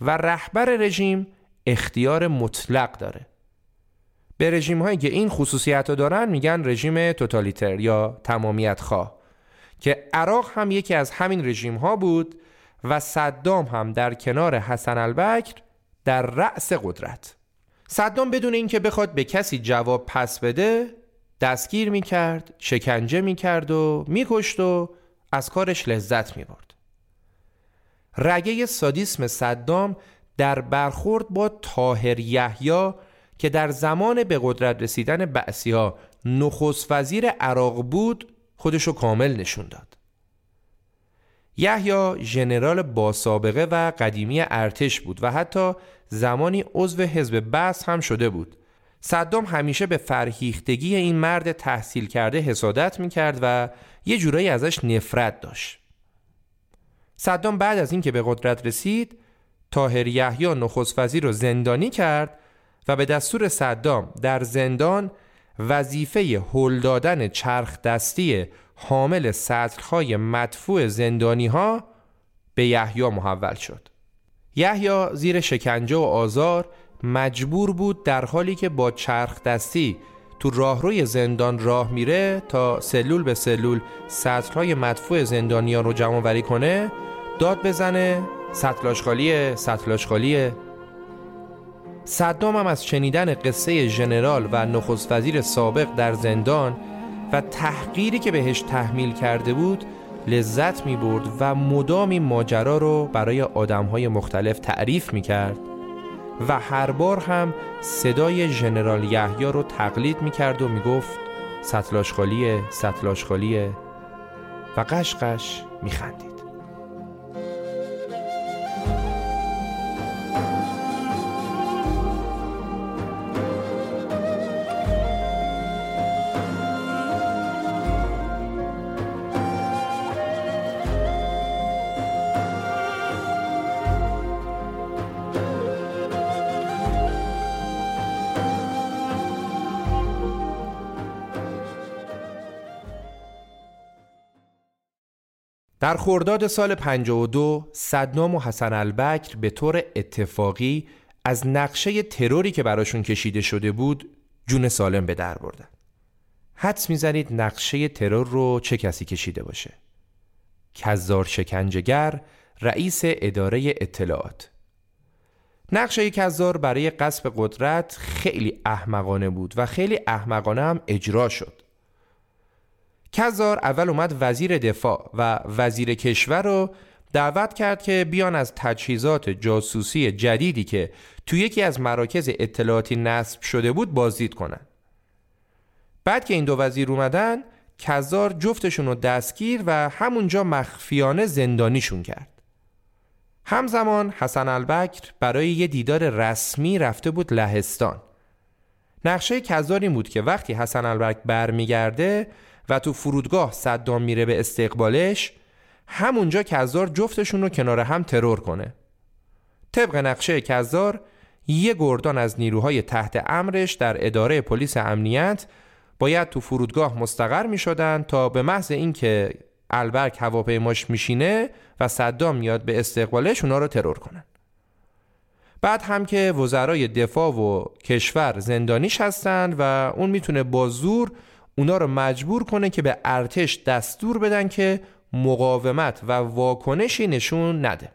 و رهبر رژیم اختیار مطلق داره. به رژیم هایی که این خصوصیت رو دارن میگن رژیم توتالیتر یا تمامیت خواه که عراق هم یکی از همین رژیم ها بود و صدام هم در کنار حسن البکر در رأس قدرت. صدام بدون اینکه بخواد به کسی جواب پس بده دستگیر می‌کرد شکنجه می‌کرد و میکشت و از کارش لذت می‌برد. رگه سادیسم صدام در برخورد با تاهر یحیی که در زمان به قدرت رسیدن بعثی ها نخست وزیر عراق بود خودشو کامل نشون داد. یحیی ژنرال با سابقه و قدیمی ارتش بود و حتی زمانی عضو حزب بعث هم شده بود. صدام همیشه به فرهیختگی این مرد تحصیل کرده حسادت می‌کرد و یه جورایی ازش نفرت داشت. صدام بعد از اینکه به قدرت رسید تاهر یحیی نخست وزیر رو زندانی کرد و به دستور صدام در زندان وظیفه هل دادن چرخ دستی حامل سطرهای مدفوع زندانی ها به یحیی محول شد. یحیی زیر شکنجه و آزار مجبور بود در حالی که با چرخ دستی تو راهروی زندان راه میره تا سلول به سلول سطرهای مدفوع زندانیان رو جمع وری کنه داد بزنه سطلاش خالیه سطلاش خالیه صدام هم از شنیدن قصه ژنرال و نخست وزیر سابق در زندان و تحقیری که بهش تحمیل کرده بود لذت می برد و مدام این ماجرا رو برای آدمهای مختلف تعریف می کرد و هر بار هم صدای ژنرال یحیی رو تقلید می کرد و می گفت سطلاش خالیه سطلاش خالیه و قشقش می خندید. در خرداد سال 52 صدنام و حسن البکر به طور اتفاقی از نقشه تروری که براشون کشیده شده بود جون سالم به در بردن. حدس می‌زنید نقشه ترور رو چه کسی کشیده باشه؟ کزار شکنجگر رئیس اداره اطلاعات نقشه کزار برای قصب قدرت خیلی احمقانه بود و خیلی احمقانه هم اجرا شد کزار اول اومد وزیر دفاع و وزیر کشور رو دعوت کرد که بیان از تجهیزات جاسوسی جدیدی که تو یکی از مراکز اطلاعاتی نصب شده بود بازدید کنن. بعد که این دو وزیر اومدن کزار جفتشون رو دستگیر و همونجا مخفیانه زندانیشون کرد. همزمان حسن البکر برای یه دیدار رسمی رفته بود لهستان. نقشه کزار این بود که وقتی حسن البکر برمیگرده و تو فرودگاه صدام میره به استقبالش همونجا کزار جفتشون رو کنار هم ترور کنه. طبق نقشه کزار یه گردان از نیروهای تحت امرش در اداره پلیس امنیت باید تو فرودگاه مستقر می شدن تا به محض اینکه البرک هواپیماش میشینه و صدام میاد به استقبالش اونا رو ترور کنن. بعد هم که وزرای دفاع و کشور زندانیش هستن و اون می‌تونه با زور اونا رو مجبور کنه که به ارتش دستور بدن که مقاومت و واکنشی نشون نده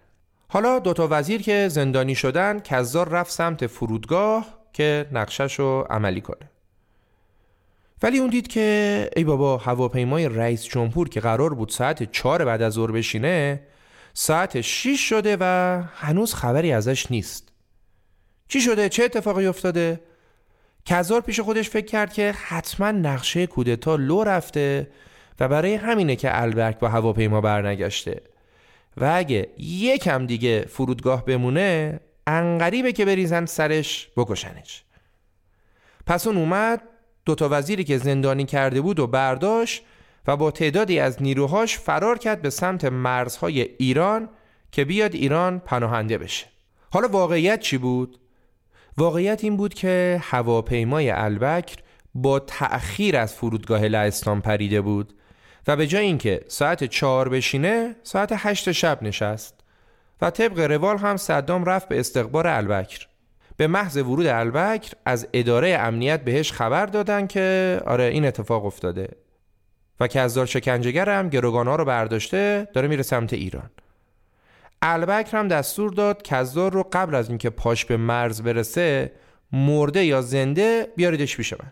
حالا دوتا وزیر که زندانی شدن کزار رفت سمت فرودگاه که نقشش رو عملی کنه ولی اون دید که ای بابا هواپیمای رئیس جمهور که قرار بود ساعت چهار بعد از ظهر بشینه ساعت 6 شده و هنوز خبری ازش نیست چی شده؟ چه اتفاقی افتاده؟ کزار پیش خودش فکر کرد که حتما نقشه کودتا لو رفته و برای همینه که البرک با هواپیما برنگشته. و اگه یکم دیگه فرودگاه بمونه انقریبه که بریزن سرش بکشنش. پس اون اومد دوتا وزیری که زندانی کرده بود و برداشت و با تعدادی از نیروهاش فرار کرد به سمت مرزهای ایران که بیاد ایران پناهنده بشه. حالا واقعیت چی بود؟ واقعیت این بود که هواپیمای البکر با تأخیر از فرودگاه لهستان پریده بود و به جای اینکه ساعت چهار بشینه ساعت هشت شب نشست و طبق روال هم صدام رفت به استقبار البکر. به محض ورود البکر از اداره امنیت بهش خبر دادن که آره این اتفاق افتاده و کزدار شکنجهگر هم گروگانها رو برداشته داره میره سمت ایران. البکر هم دستور داد کزدار رو قبل از اینکه پاش به مرز برسه مرده یا زنده بیاریدش پیش من.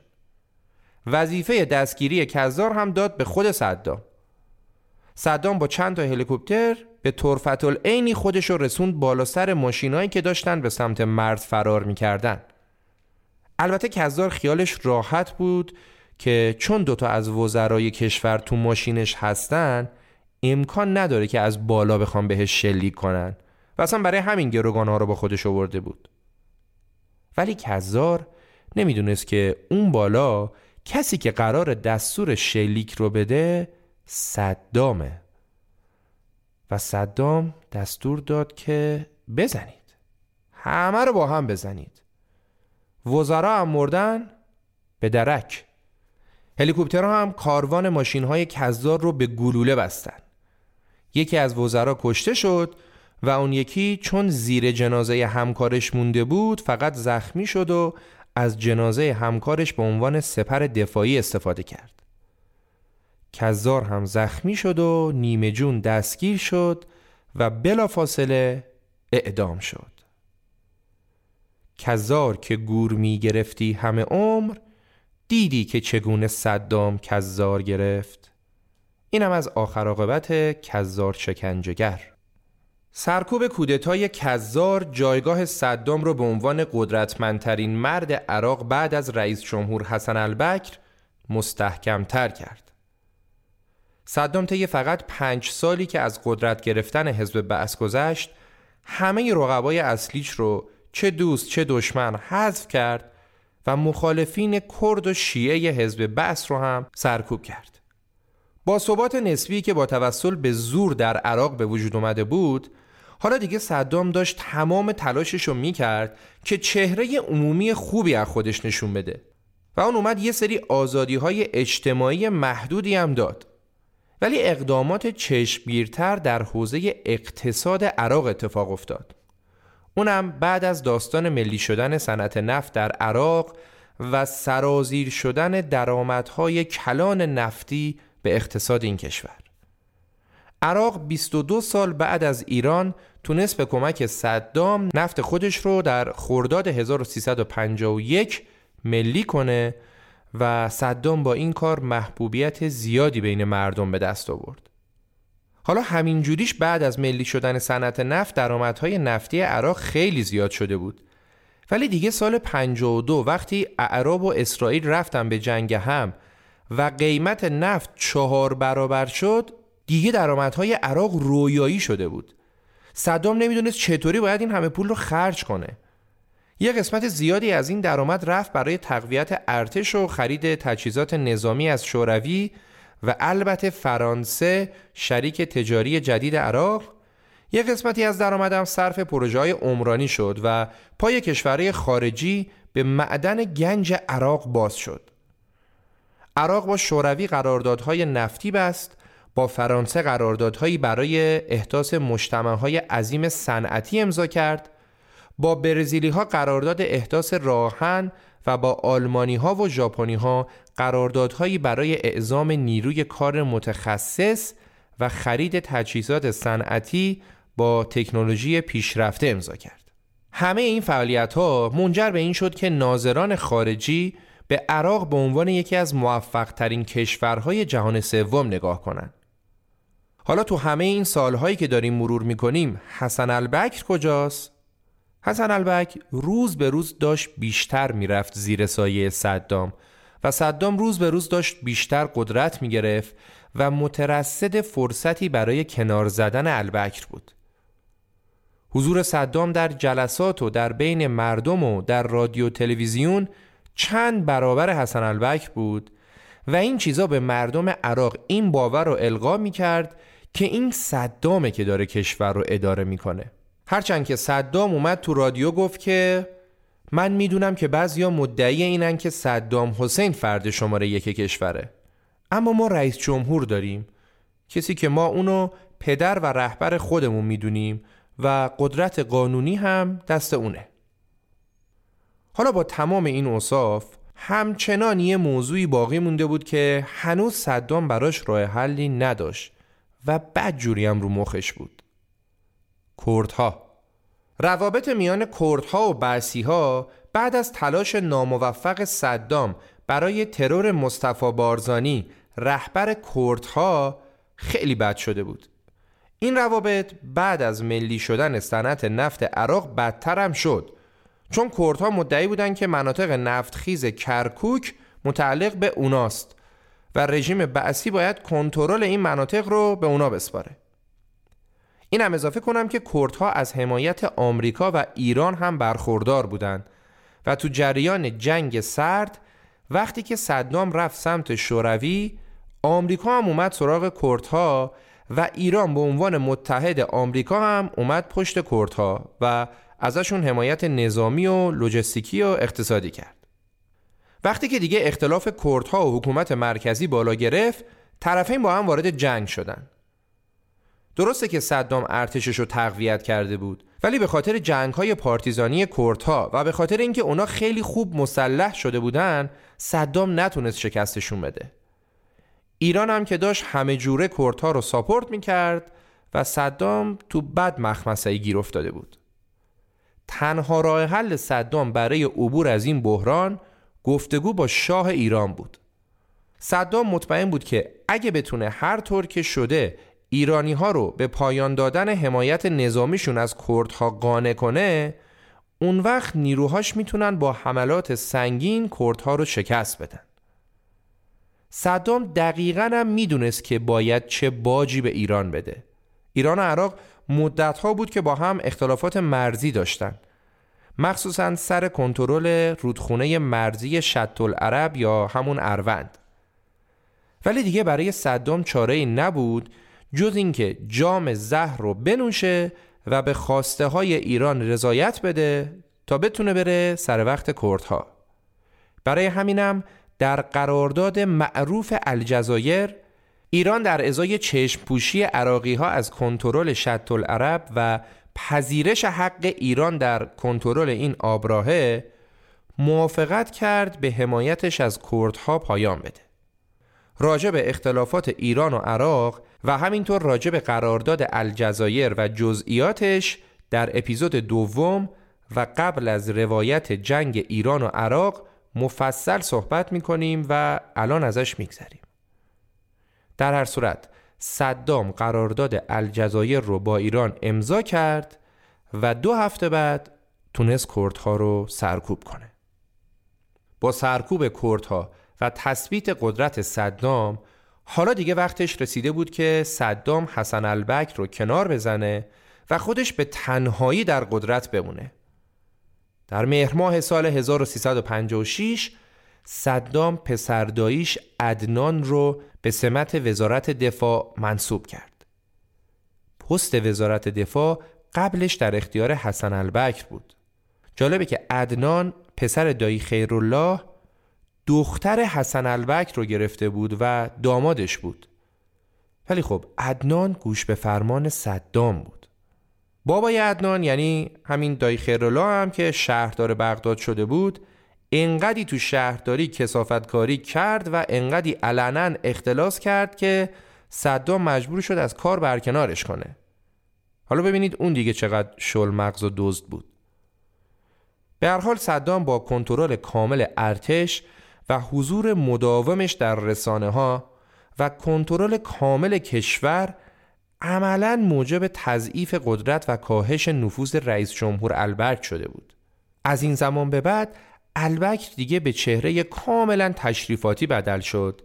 وظیفه دستگیری کزدار هم داد به خود صدام. صدام با چند تا هلیکوپتر به طرفت العینی خودش رو رسوند بالا سر ماشینایی که داشتن به سمت مرز فرار می‌کردن. البته کزدار خیالش راحت بود که چون دوتا از وزرای کشور تو ماشینش هستن امکان نداره که از بالا بخوام بهش شلیک کنن. و اصلا برای همین گروگان ها رو با خودش آورده بود. ولی کزار نمی‌دونست که اون بالا کسی که قرار دستور شلیک رو بده صدامه. و صدام دستور داد که بزنید. همه رو با هم بزنید. وزرا هم مردن به درک. هلیکوپترها هم کاروان ماشین های کزدار رو به گلوله بستن. یکی از وزرا کشته شد و اون یکی چون زیر جنازه همکارش مونده بود فقط زخمی شد و از جنازه همکارش به عنوان سپر دفاعی استفاده کرد. کزار هم زخمی شد و نیمه جون دستگیر شد و بلافاصله اعدام شد. کزار که گور می گرفتی همه عمر دیدی که چگونه صدام کزار گرفت؟ اینم از آخر عاقبت کزار شکنجگر سرکوب کودتای کزار جایگاه صدام رو به عنوان قدرتمندترین مرد عراق بعد از رئیس جمهور حسن البکر مستحکم تر کرد. صدام طی فقط پنج سالی که از قدرت گرفتن حزب بعث گذشت همه رقبای اصلیش رو چه دوست چه دشمن حذف کرد و مخالفین کرد و شیعه حزب بعث رو هم سرکوب کرد. با ثبات نسبی که با توسل به زور در عراق به وجود اومده بود حالا دیگه صدام داشت تمام تلاشش رو می‌کرد که چهره عمومی خوبی از خودش نشون بده و اون اومد یه سری آزادی های اجتماعی محدودی هم داد. ولی اقدامات چشمگیرتر در حوزه اقتصاد عراق اتفاق افتاد. اونم بعد از داستان ملی شدن صنعت نفت در عراق و سرازیر شدن درآمدهای کلان نفتی به اقتصاد این کشور عراق 22 سال بعد از ایران تونست به کمک صدام نفت خودش رو در خرداد 1351 ملی کنه و صدام با این کار محبوبیت زیادی بین مردم به دست آورد. حالا همین جوریش بعد از ملی شدن صنعت نفت درآمدهای نفتی عراق خیلی زیاد شده بود. ولی دیگه سال 52 وقتی اعراب و اسرائیل رفتن به جنگ هم و قیمت نفت چهار برابر شد دیگه درآمدهای عراق رویایی شده بود. صدام نمی‌دونست چطوری باید این همه پول رو خرج کنه. یه قسمت زیادی از این درآمد رفت برای تقویت ارتش و خرید تجهیزات نظامی از شوروی و البته فرانسه شریک تجاری جدید عراق. یه قسمتی از درآمدم صرف پروژه های عمرانی شد و پای کشورهای خارجی به معدن گنج عراق باز شد. عراق با شوروی قراردادهای نفتی بست با فرانسه قراردادهایی برای احداث مجتمعهای عظیم صنعتی امضا کرد با برزیلی ها قرارداد احداث راهن و با آلمانی ها و ژاپنی ها قراردادهایی برای اعزام نیروی کار متخصص و خرید تجهیزات صنعتی با تکنولوژی پیشرفته امضا کرد. همه این فعالیت ها منجر به این شد که ناظران خارجی به عراق به عنوان یکی از موفق ترین کشورهای جهان سوم نگاه کنند. حالا تو همه این سالهایی که داریم مرور می‌کنیم حسن البکر کجاست؟ حسن البکر روز به روز داشت بیشتر می‌رفت زیر سایه صدام و صدام روز به روز داشت بیشتر قدرت می‌گرفت و مترصد فرصتی برای کنار زدن البکر بود حضور صدام در جلسات و در بین مردم و در رادیو تلویزیون چند برابر حسن البکر بود و این چیزا به مردم عراق این باور رو القا می کرد که این صدامه که داره کشور رو اداره می‌کنه. هرچند که صدام اومد تو رادیو گفت که من می‌دونم که بعضیا مدعی اینن که صدام حسین فرد شماره یک کشوره. اما ما رئیس جمهور داریم. کسی که ما اونو پدر و رهبر خودمون می‌دونیم و قدرت قانونی هم دست اونه. حالا با تمام این اوصاف همچنان یه موضوعی باقی مونده بود که هنوز صدام براش راه حلی نداشت و بد جوری هم رو مخش بود. کردها. روابط میان کردها و بعثیها بعد از تلاش ناموفق صدام برای ترور مصطفی بارزانی رهبر کردها خیلی بد شده بود. این روابط بعد از ملی شدن صنعت نفت عراق بدتر هم شد. چون کردها مدعی بودند که مناطق نفتخیز کرکوک متعلق به اوناست و رژیم بعثی باید کنترل این مناطق رو به اونا بسپاره. این هم اضافه کنم که کردها از حمایت آمریکا و ایران هم برخوردار بودند و تو جریان جنگ سرد وقتی که صدام رفت سمت شوروی آمریکا هم اومد سراغ کردها و ایران به عنوان متحد آمریکا هم اومد پشت کردها و ازشون حمایت نظامی و لوجستیکی و اقتصادی کرد. وقتی که دیگه اختلاف کردها و حکومت مرکزی بالا گرفت طرفین با هم وارد جنگ شدن. درسته که صدام ارتشش رو تقویت کرده بود ولی به خاطر جنگ های پارتیزانی کردها و به خاطر اینکه اونا خیلی خوب مسلح شده بودن صدام نتونست شکستشون بده. ایران هم که داشت همه جوره کردها رو ساپورت می‌کرد و صدام تو بد مخمسه گیر افتاده بود. تنها راه حل صدام برای عبور از این بحران گفتگو با شاه ایران بود. صدام مطمئن بود که اگه بتونه هر طور که شده ایرانی ها رو به پایان دادن حمایت نظامیشون از کردها قانع کنه اون وقت نیروهاش می‌تونن با حملات سنگین کردها رو شکست بدن. صدام دقیقا هم می‌دونست که باید چه باجی به ایران بده. ایران و عراق مدتها بود که با هم اختلافات مرزی داشتن. مخصوصا سر کنترل رودخونه مرزی شط العرب یا همون اروند. ولی دیگه برای صدام چاره ای نبود جز اینکه جام زهر رو بنوشه و به خواسته های ایران رضایت بده تا بتونه بره سر وقت کردها. برای همینم در قرارداد معروف الجزایر ایران در ازای چشم پوشی عراقی ها از کنترل شط العرب و پذیرش حق ایران در کنترل این آبراهه موافقت کرد به حمایتش از کردها پایان بده. راجع به اختلافات ایران و عراق و همینطور راجع به قرارداد الجزایر و جزئیاتش در اپیزود دوم و قبل از روایت جنگ ایران و عراق مفصل صحبت می‌کنیم و الان ازش میگذریم. در هر صورت صدام قرارداد الجزایر رو با ایران امضا کرد و دو هفته بعد تونست کردها رو سرکوب کنه. با سرکوب کردها و تثبیت قدرت صدام حالا دیگه وقتش رسیده بود که صدام حسن البک رو کنار بزنه و خودش به تنهایی در قدرت بمونه. در مهر ماه سال 1356 صدام پسرداییش عدنان رو به سمت وزارت دفاع منصوب کرد. پست وزارت دفاع قبلش در اختیار حسن البکر بود. جالبه که عدنان پسر دایی خیرالله دختر حسن البکر رو گرفته بود و دامادش بود. ولی خب عدنان گوش به فرمان صدام بود. بابای عدنان یعنی همین دایی خیرالله هم که شهردار بغداد شده بود انقدی تو شهرداری کسافتکاری کرد و انقدی علنا اختلاس کرد که صدام مجبور شد از کار برکنارش کنه. حالا ببینید اون دیگه چقدر شل مغز و دزد بود. به هر حال صدام با کنترل کامل ارتش و حضور مداومش در رسانه ها و کنترل کامل کشور عملا موجب تضعیف قدرت و کاهش نفوذ رئیس جمهور البرگ شده بود. از این زمان به بعد البک دیگه به چهره کاملا تشریفاتی بدل شد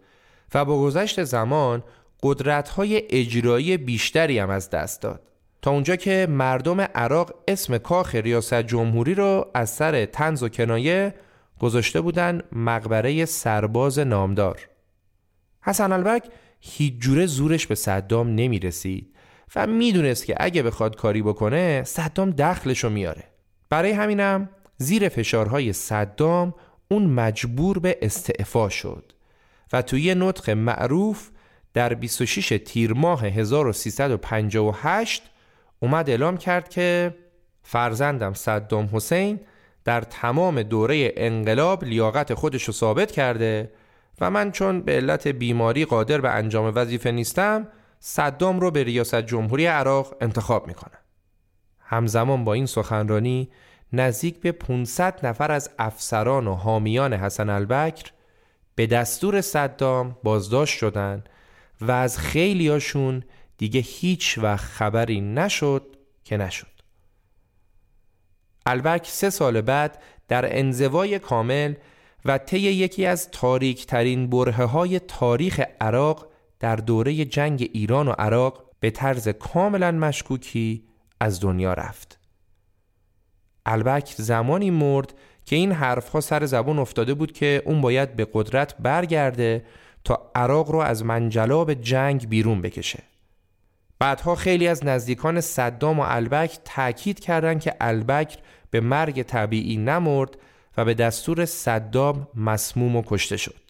و با گذشت زمان قدرت‌های اجرایی بیشتری هم از دست داد. تا اونجا که مردم عراق اسم کاخ ریاست جمهوری رو از سر تنز و کنایه گذاشته بودن مقبره سرباز نامدار. حسن البک هیچ جوره زورش به صدام نمی رسید و می‌دونست که اگه بخواد کاری بکنه صدام دخلشو میاره برای همینم زیر فشارهای صدام اون مجبور به استعفا شد و توی یه نطق معروف در 26 تیر ماه 1358 اومد اعلام کرد که فرزندم صدام حسین در تمام دوره انقلاب لیاقت خودش رو ثابت کرده و من چون به علت بیماری قادر به انجام وظیفه نیستم صدام رو به ریاست جمهوری عراق انتخاب می‌کنم. همزمان با این سخنرانی نزدیک به 500 نفر از افسران و حامیان حسن البکر به دستور صدام بازداشت شدند و از خیلیاشون دیگه هیچ وقت خبری نشد که نشد. البک سه سال بعد در انزوای کامل و طی یکی از تاریک ترین بره های تاریخ عراق در دوره جنگ ایران و عراق به طرز کاملا مشکوکی از دنیا رفت. البک زمانی مرد که این حرفها سر زبون افتاده بود که اون باید به قدرت برگرده تا عراق رو از منجلاب جنگ بیرون بکشه. بعدها خیلی از نزدیکان صدام و البک تاکید کردند که البکر به مرگ طبیعی نمرد و به دستور صدام مسموم و کشته شد.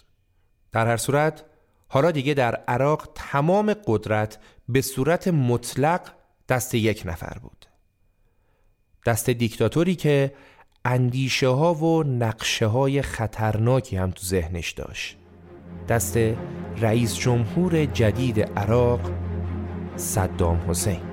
در هر صورت حالا دیگه در عراق تمام قدرت به صورت مطلق دست یک نفر بود. دست دیکتاتوری که اندیشه ها و نقشه های خطرناکی هم تو ذهنش داشت. دست رئیس جمهور جدید عراق صدام حسین.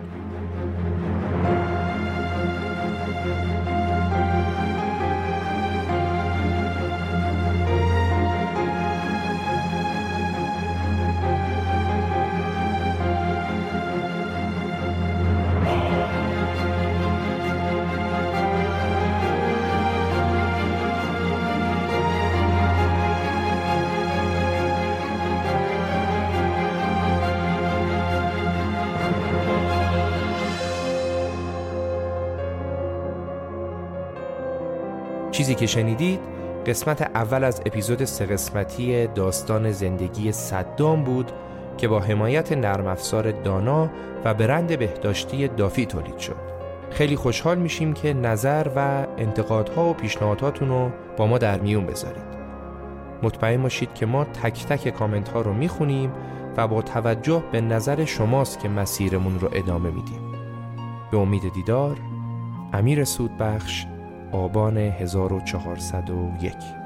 که شنیدید قسمت اول از اپیزود سه قسمتی داستان زندگی صدام بود که با حمایت نرم افزار دانا و برند بهداشتی دافی تولید شد. خیلی خوشحال میشیم که نظر و انتقادها و پیشنهاداتون رو با ما در میون بذارید. مطمئن باشید که ما تک تک کامنت ها رو می‌خونیم و با توجه به نظر شماست که مسیرمون رو ادامه میدیم. به امید دیدار امیر سودبخش آبان 1401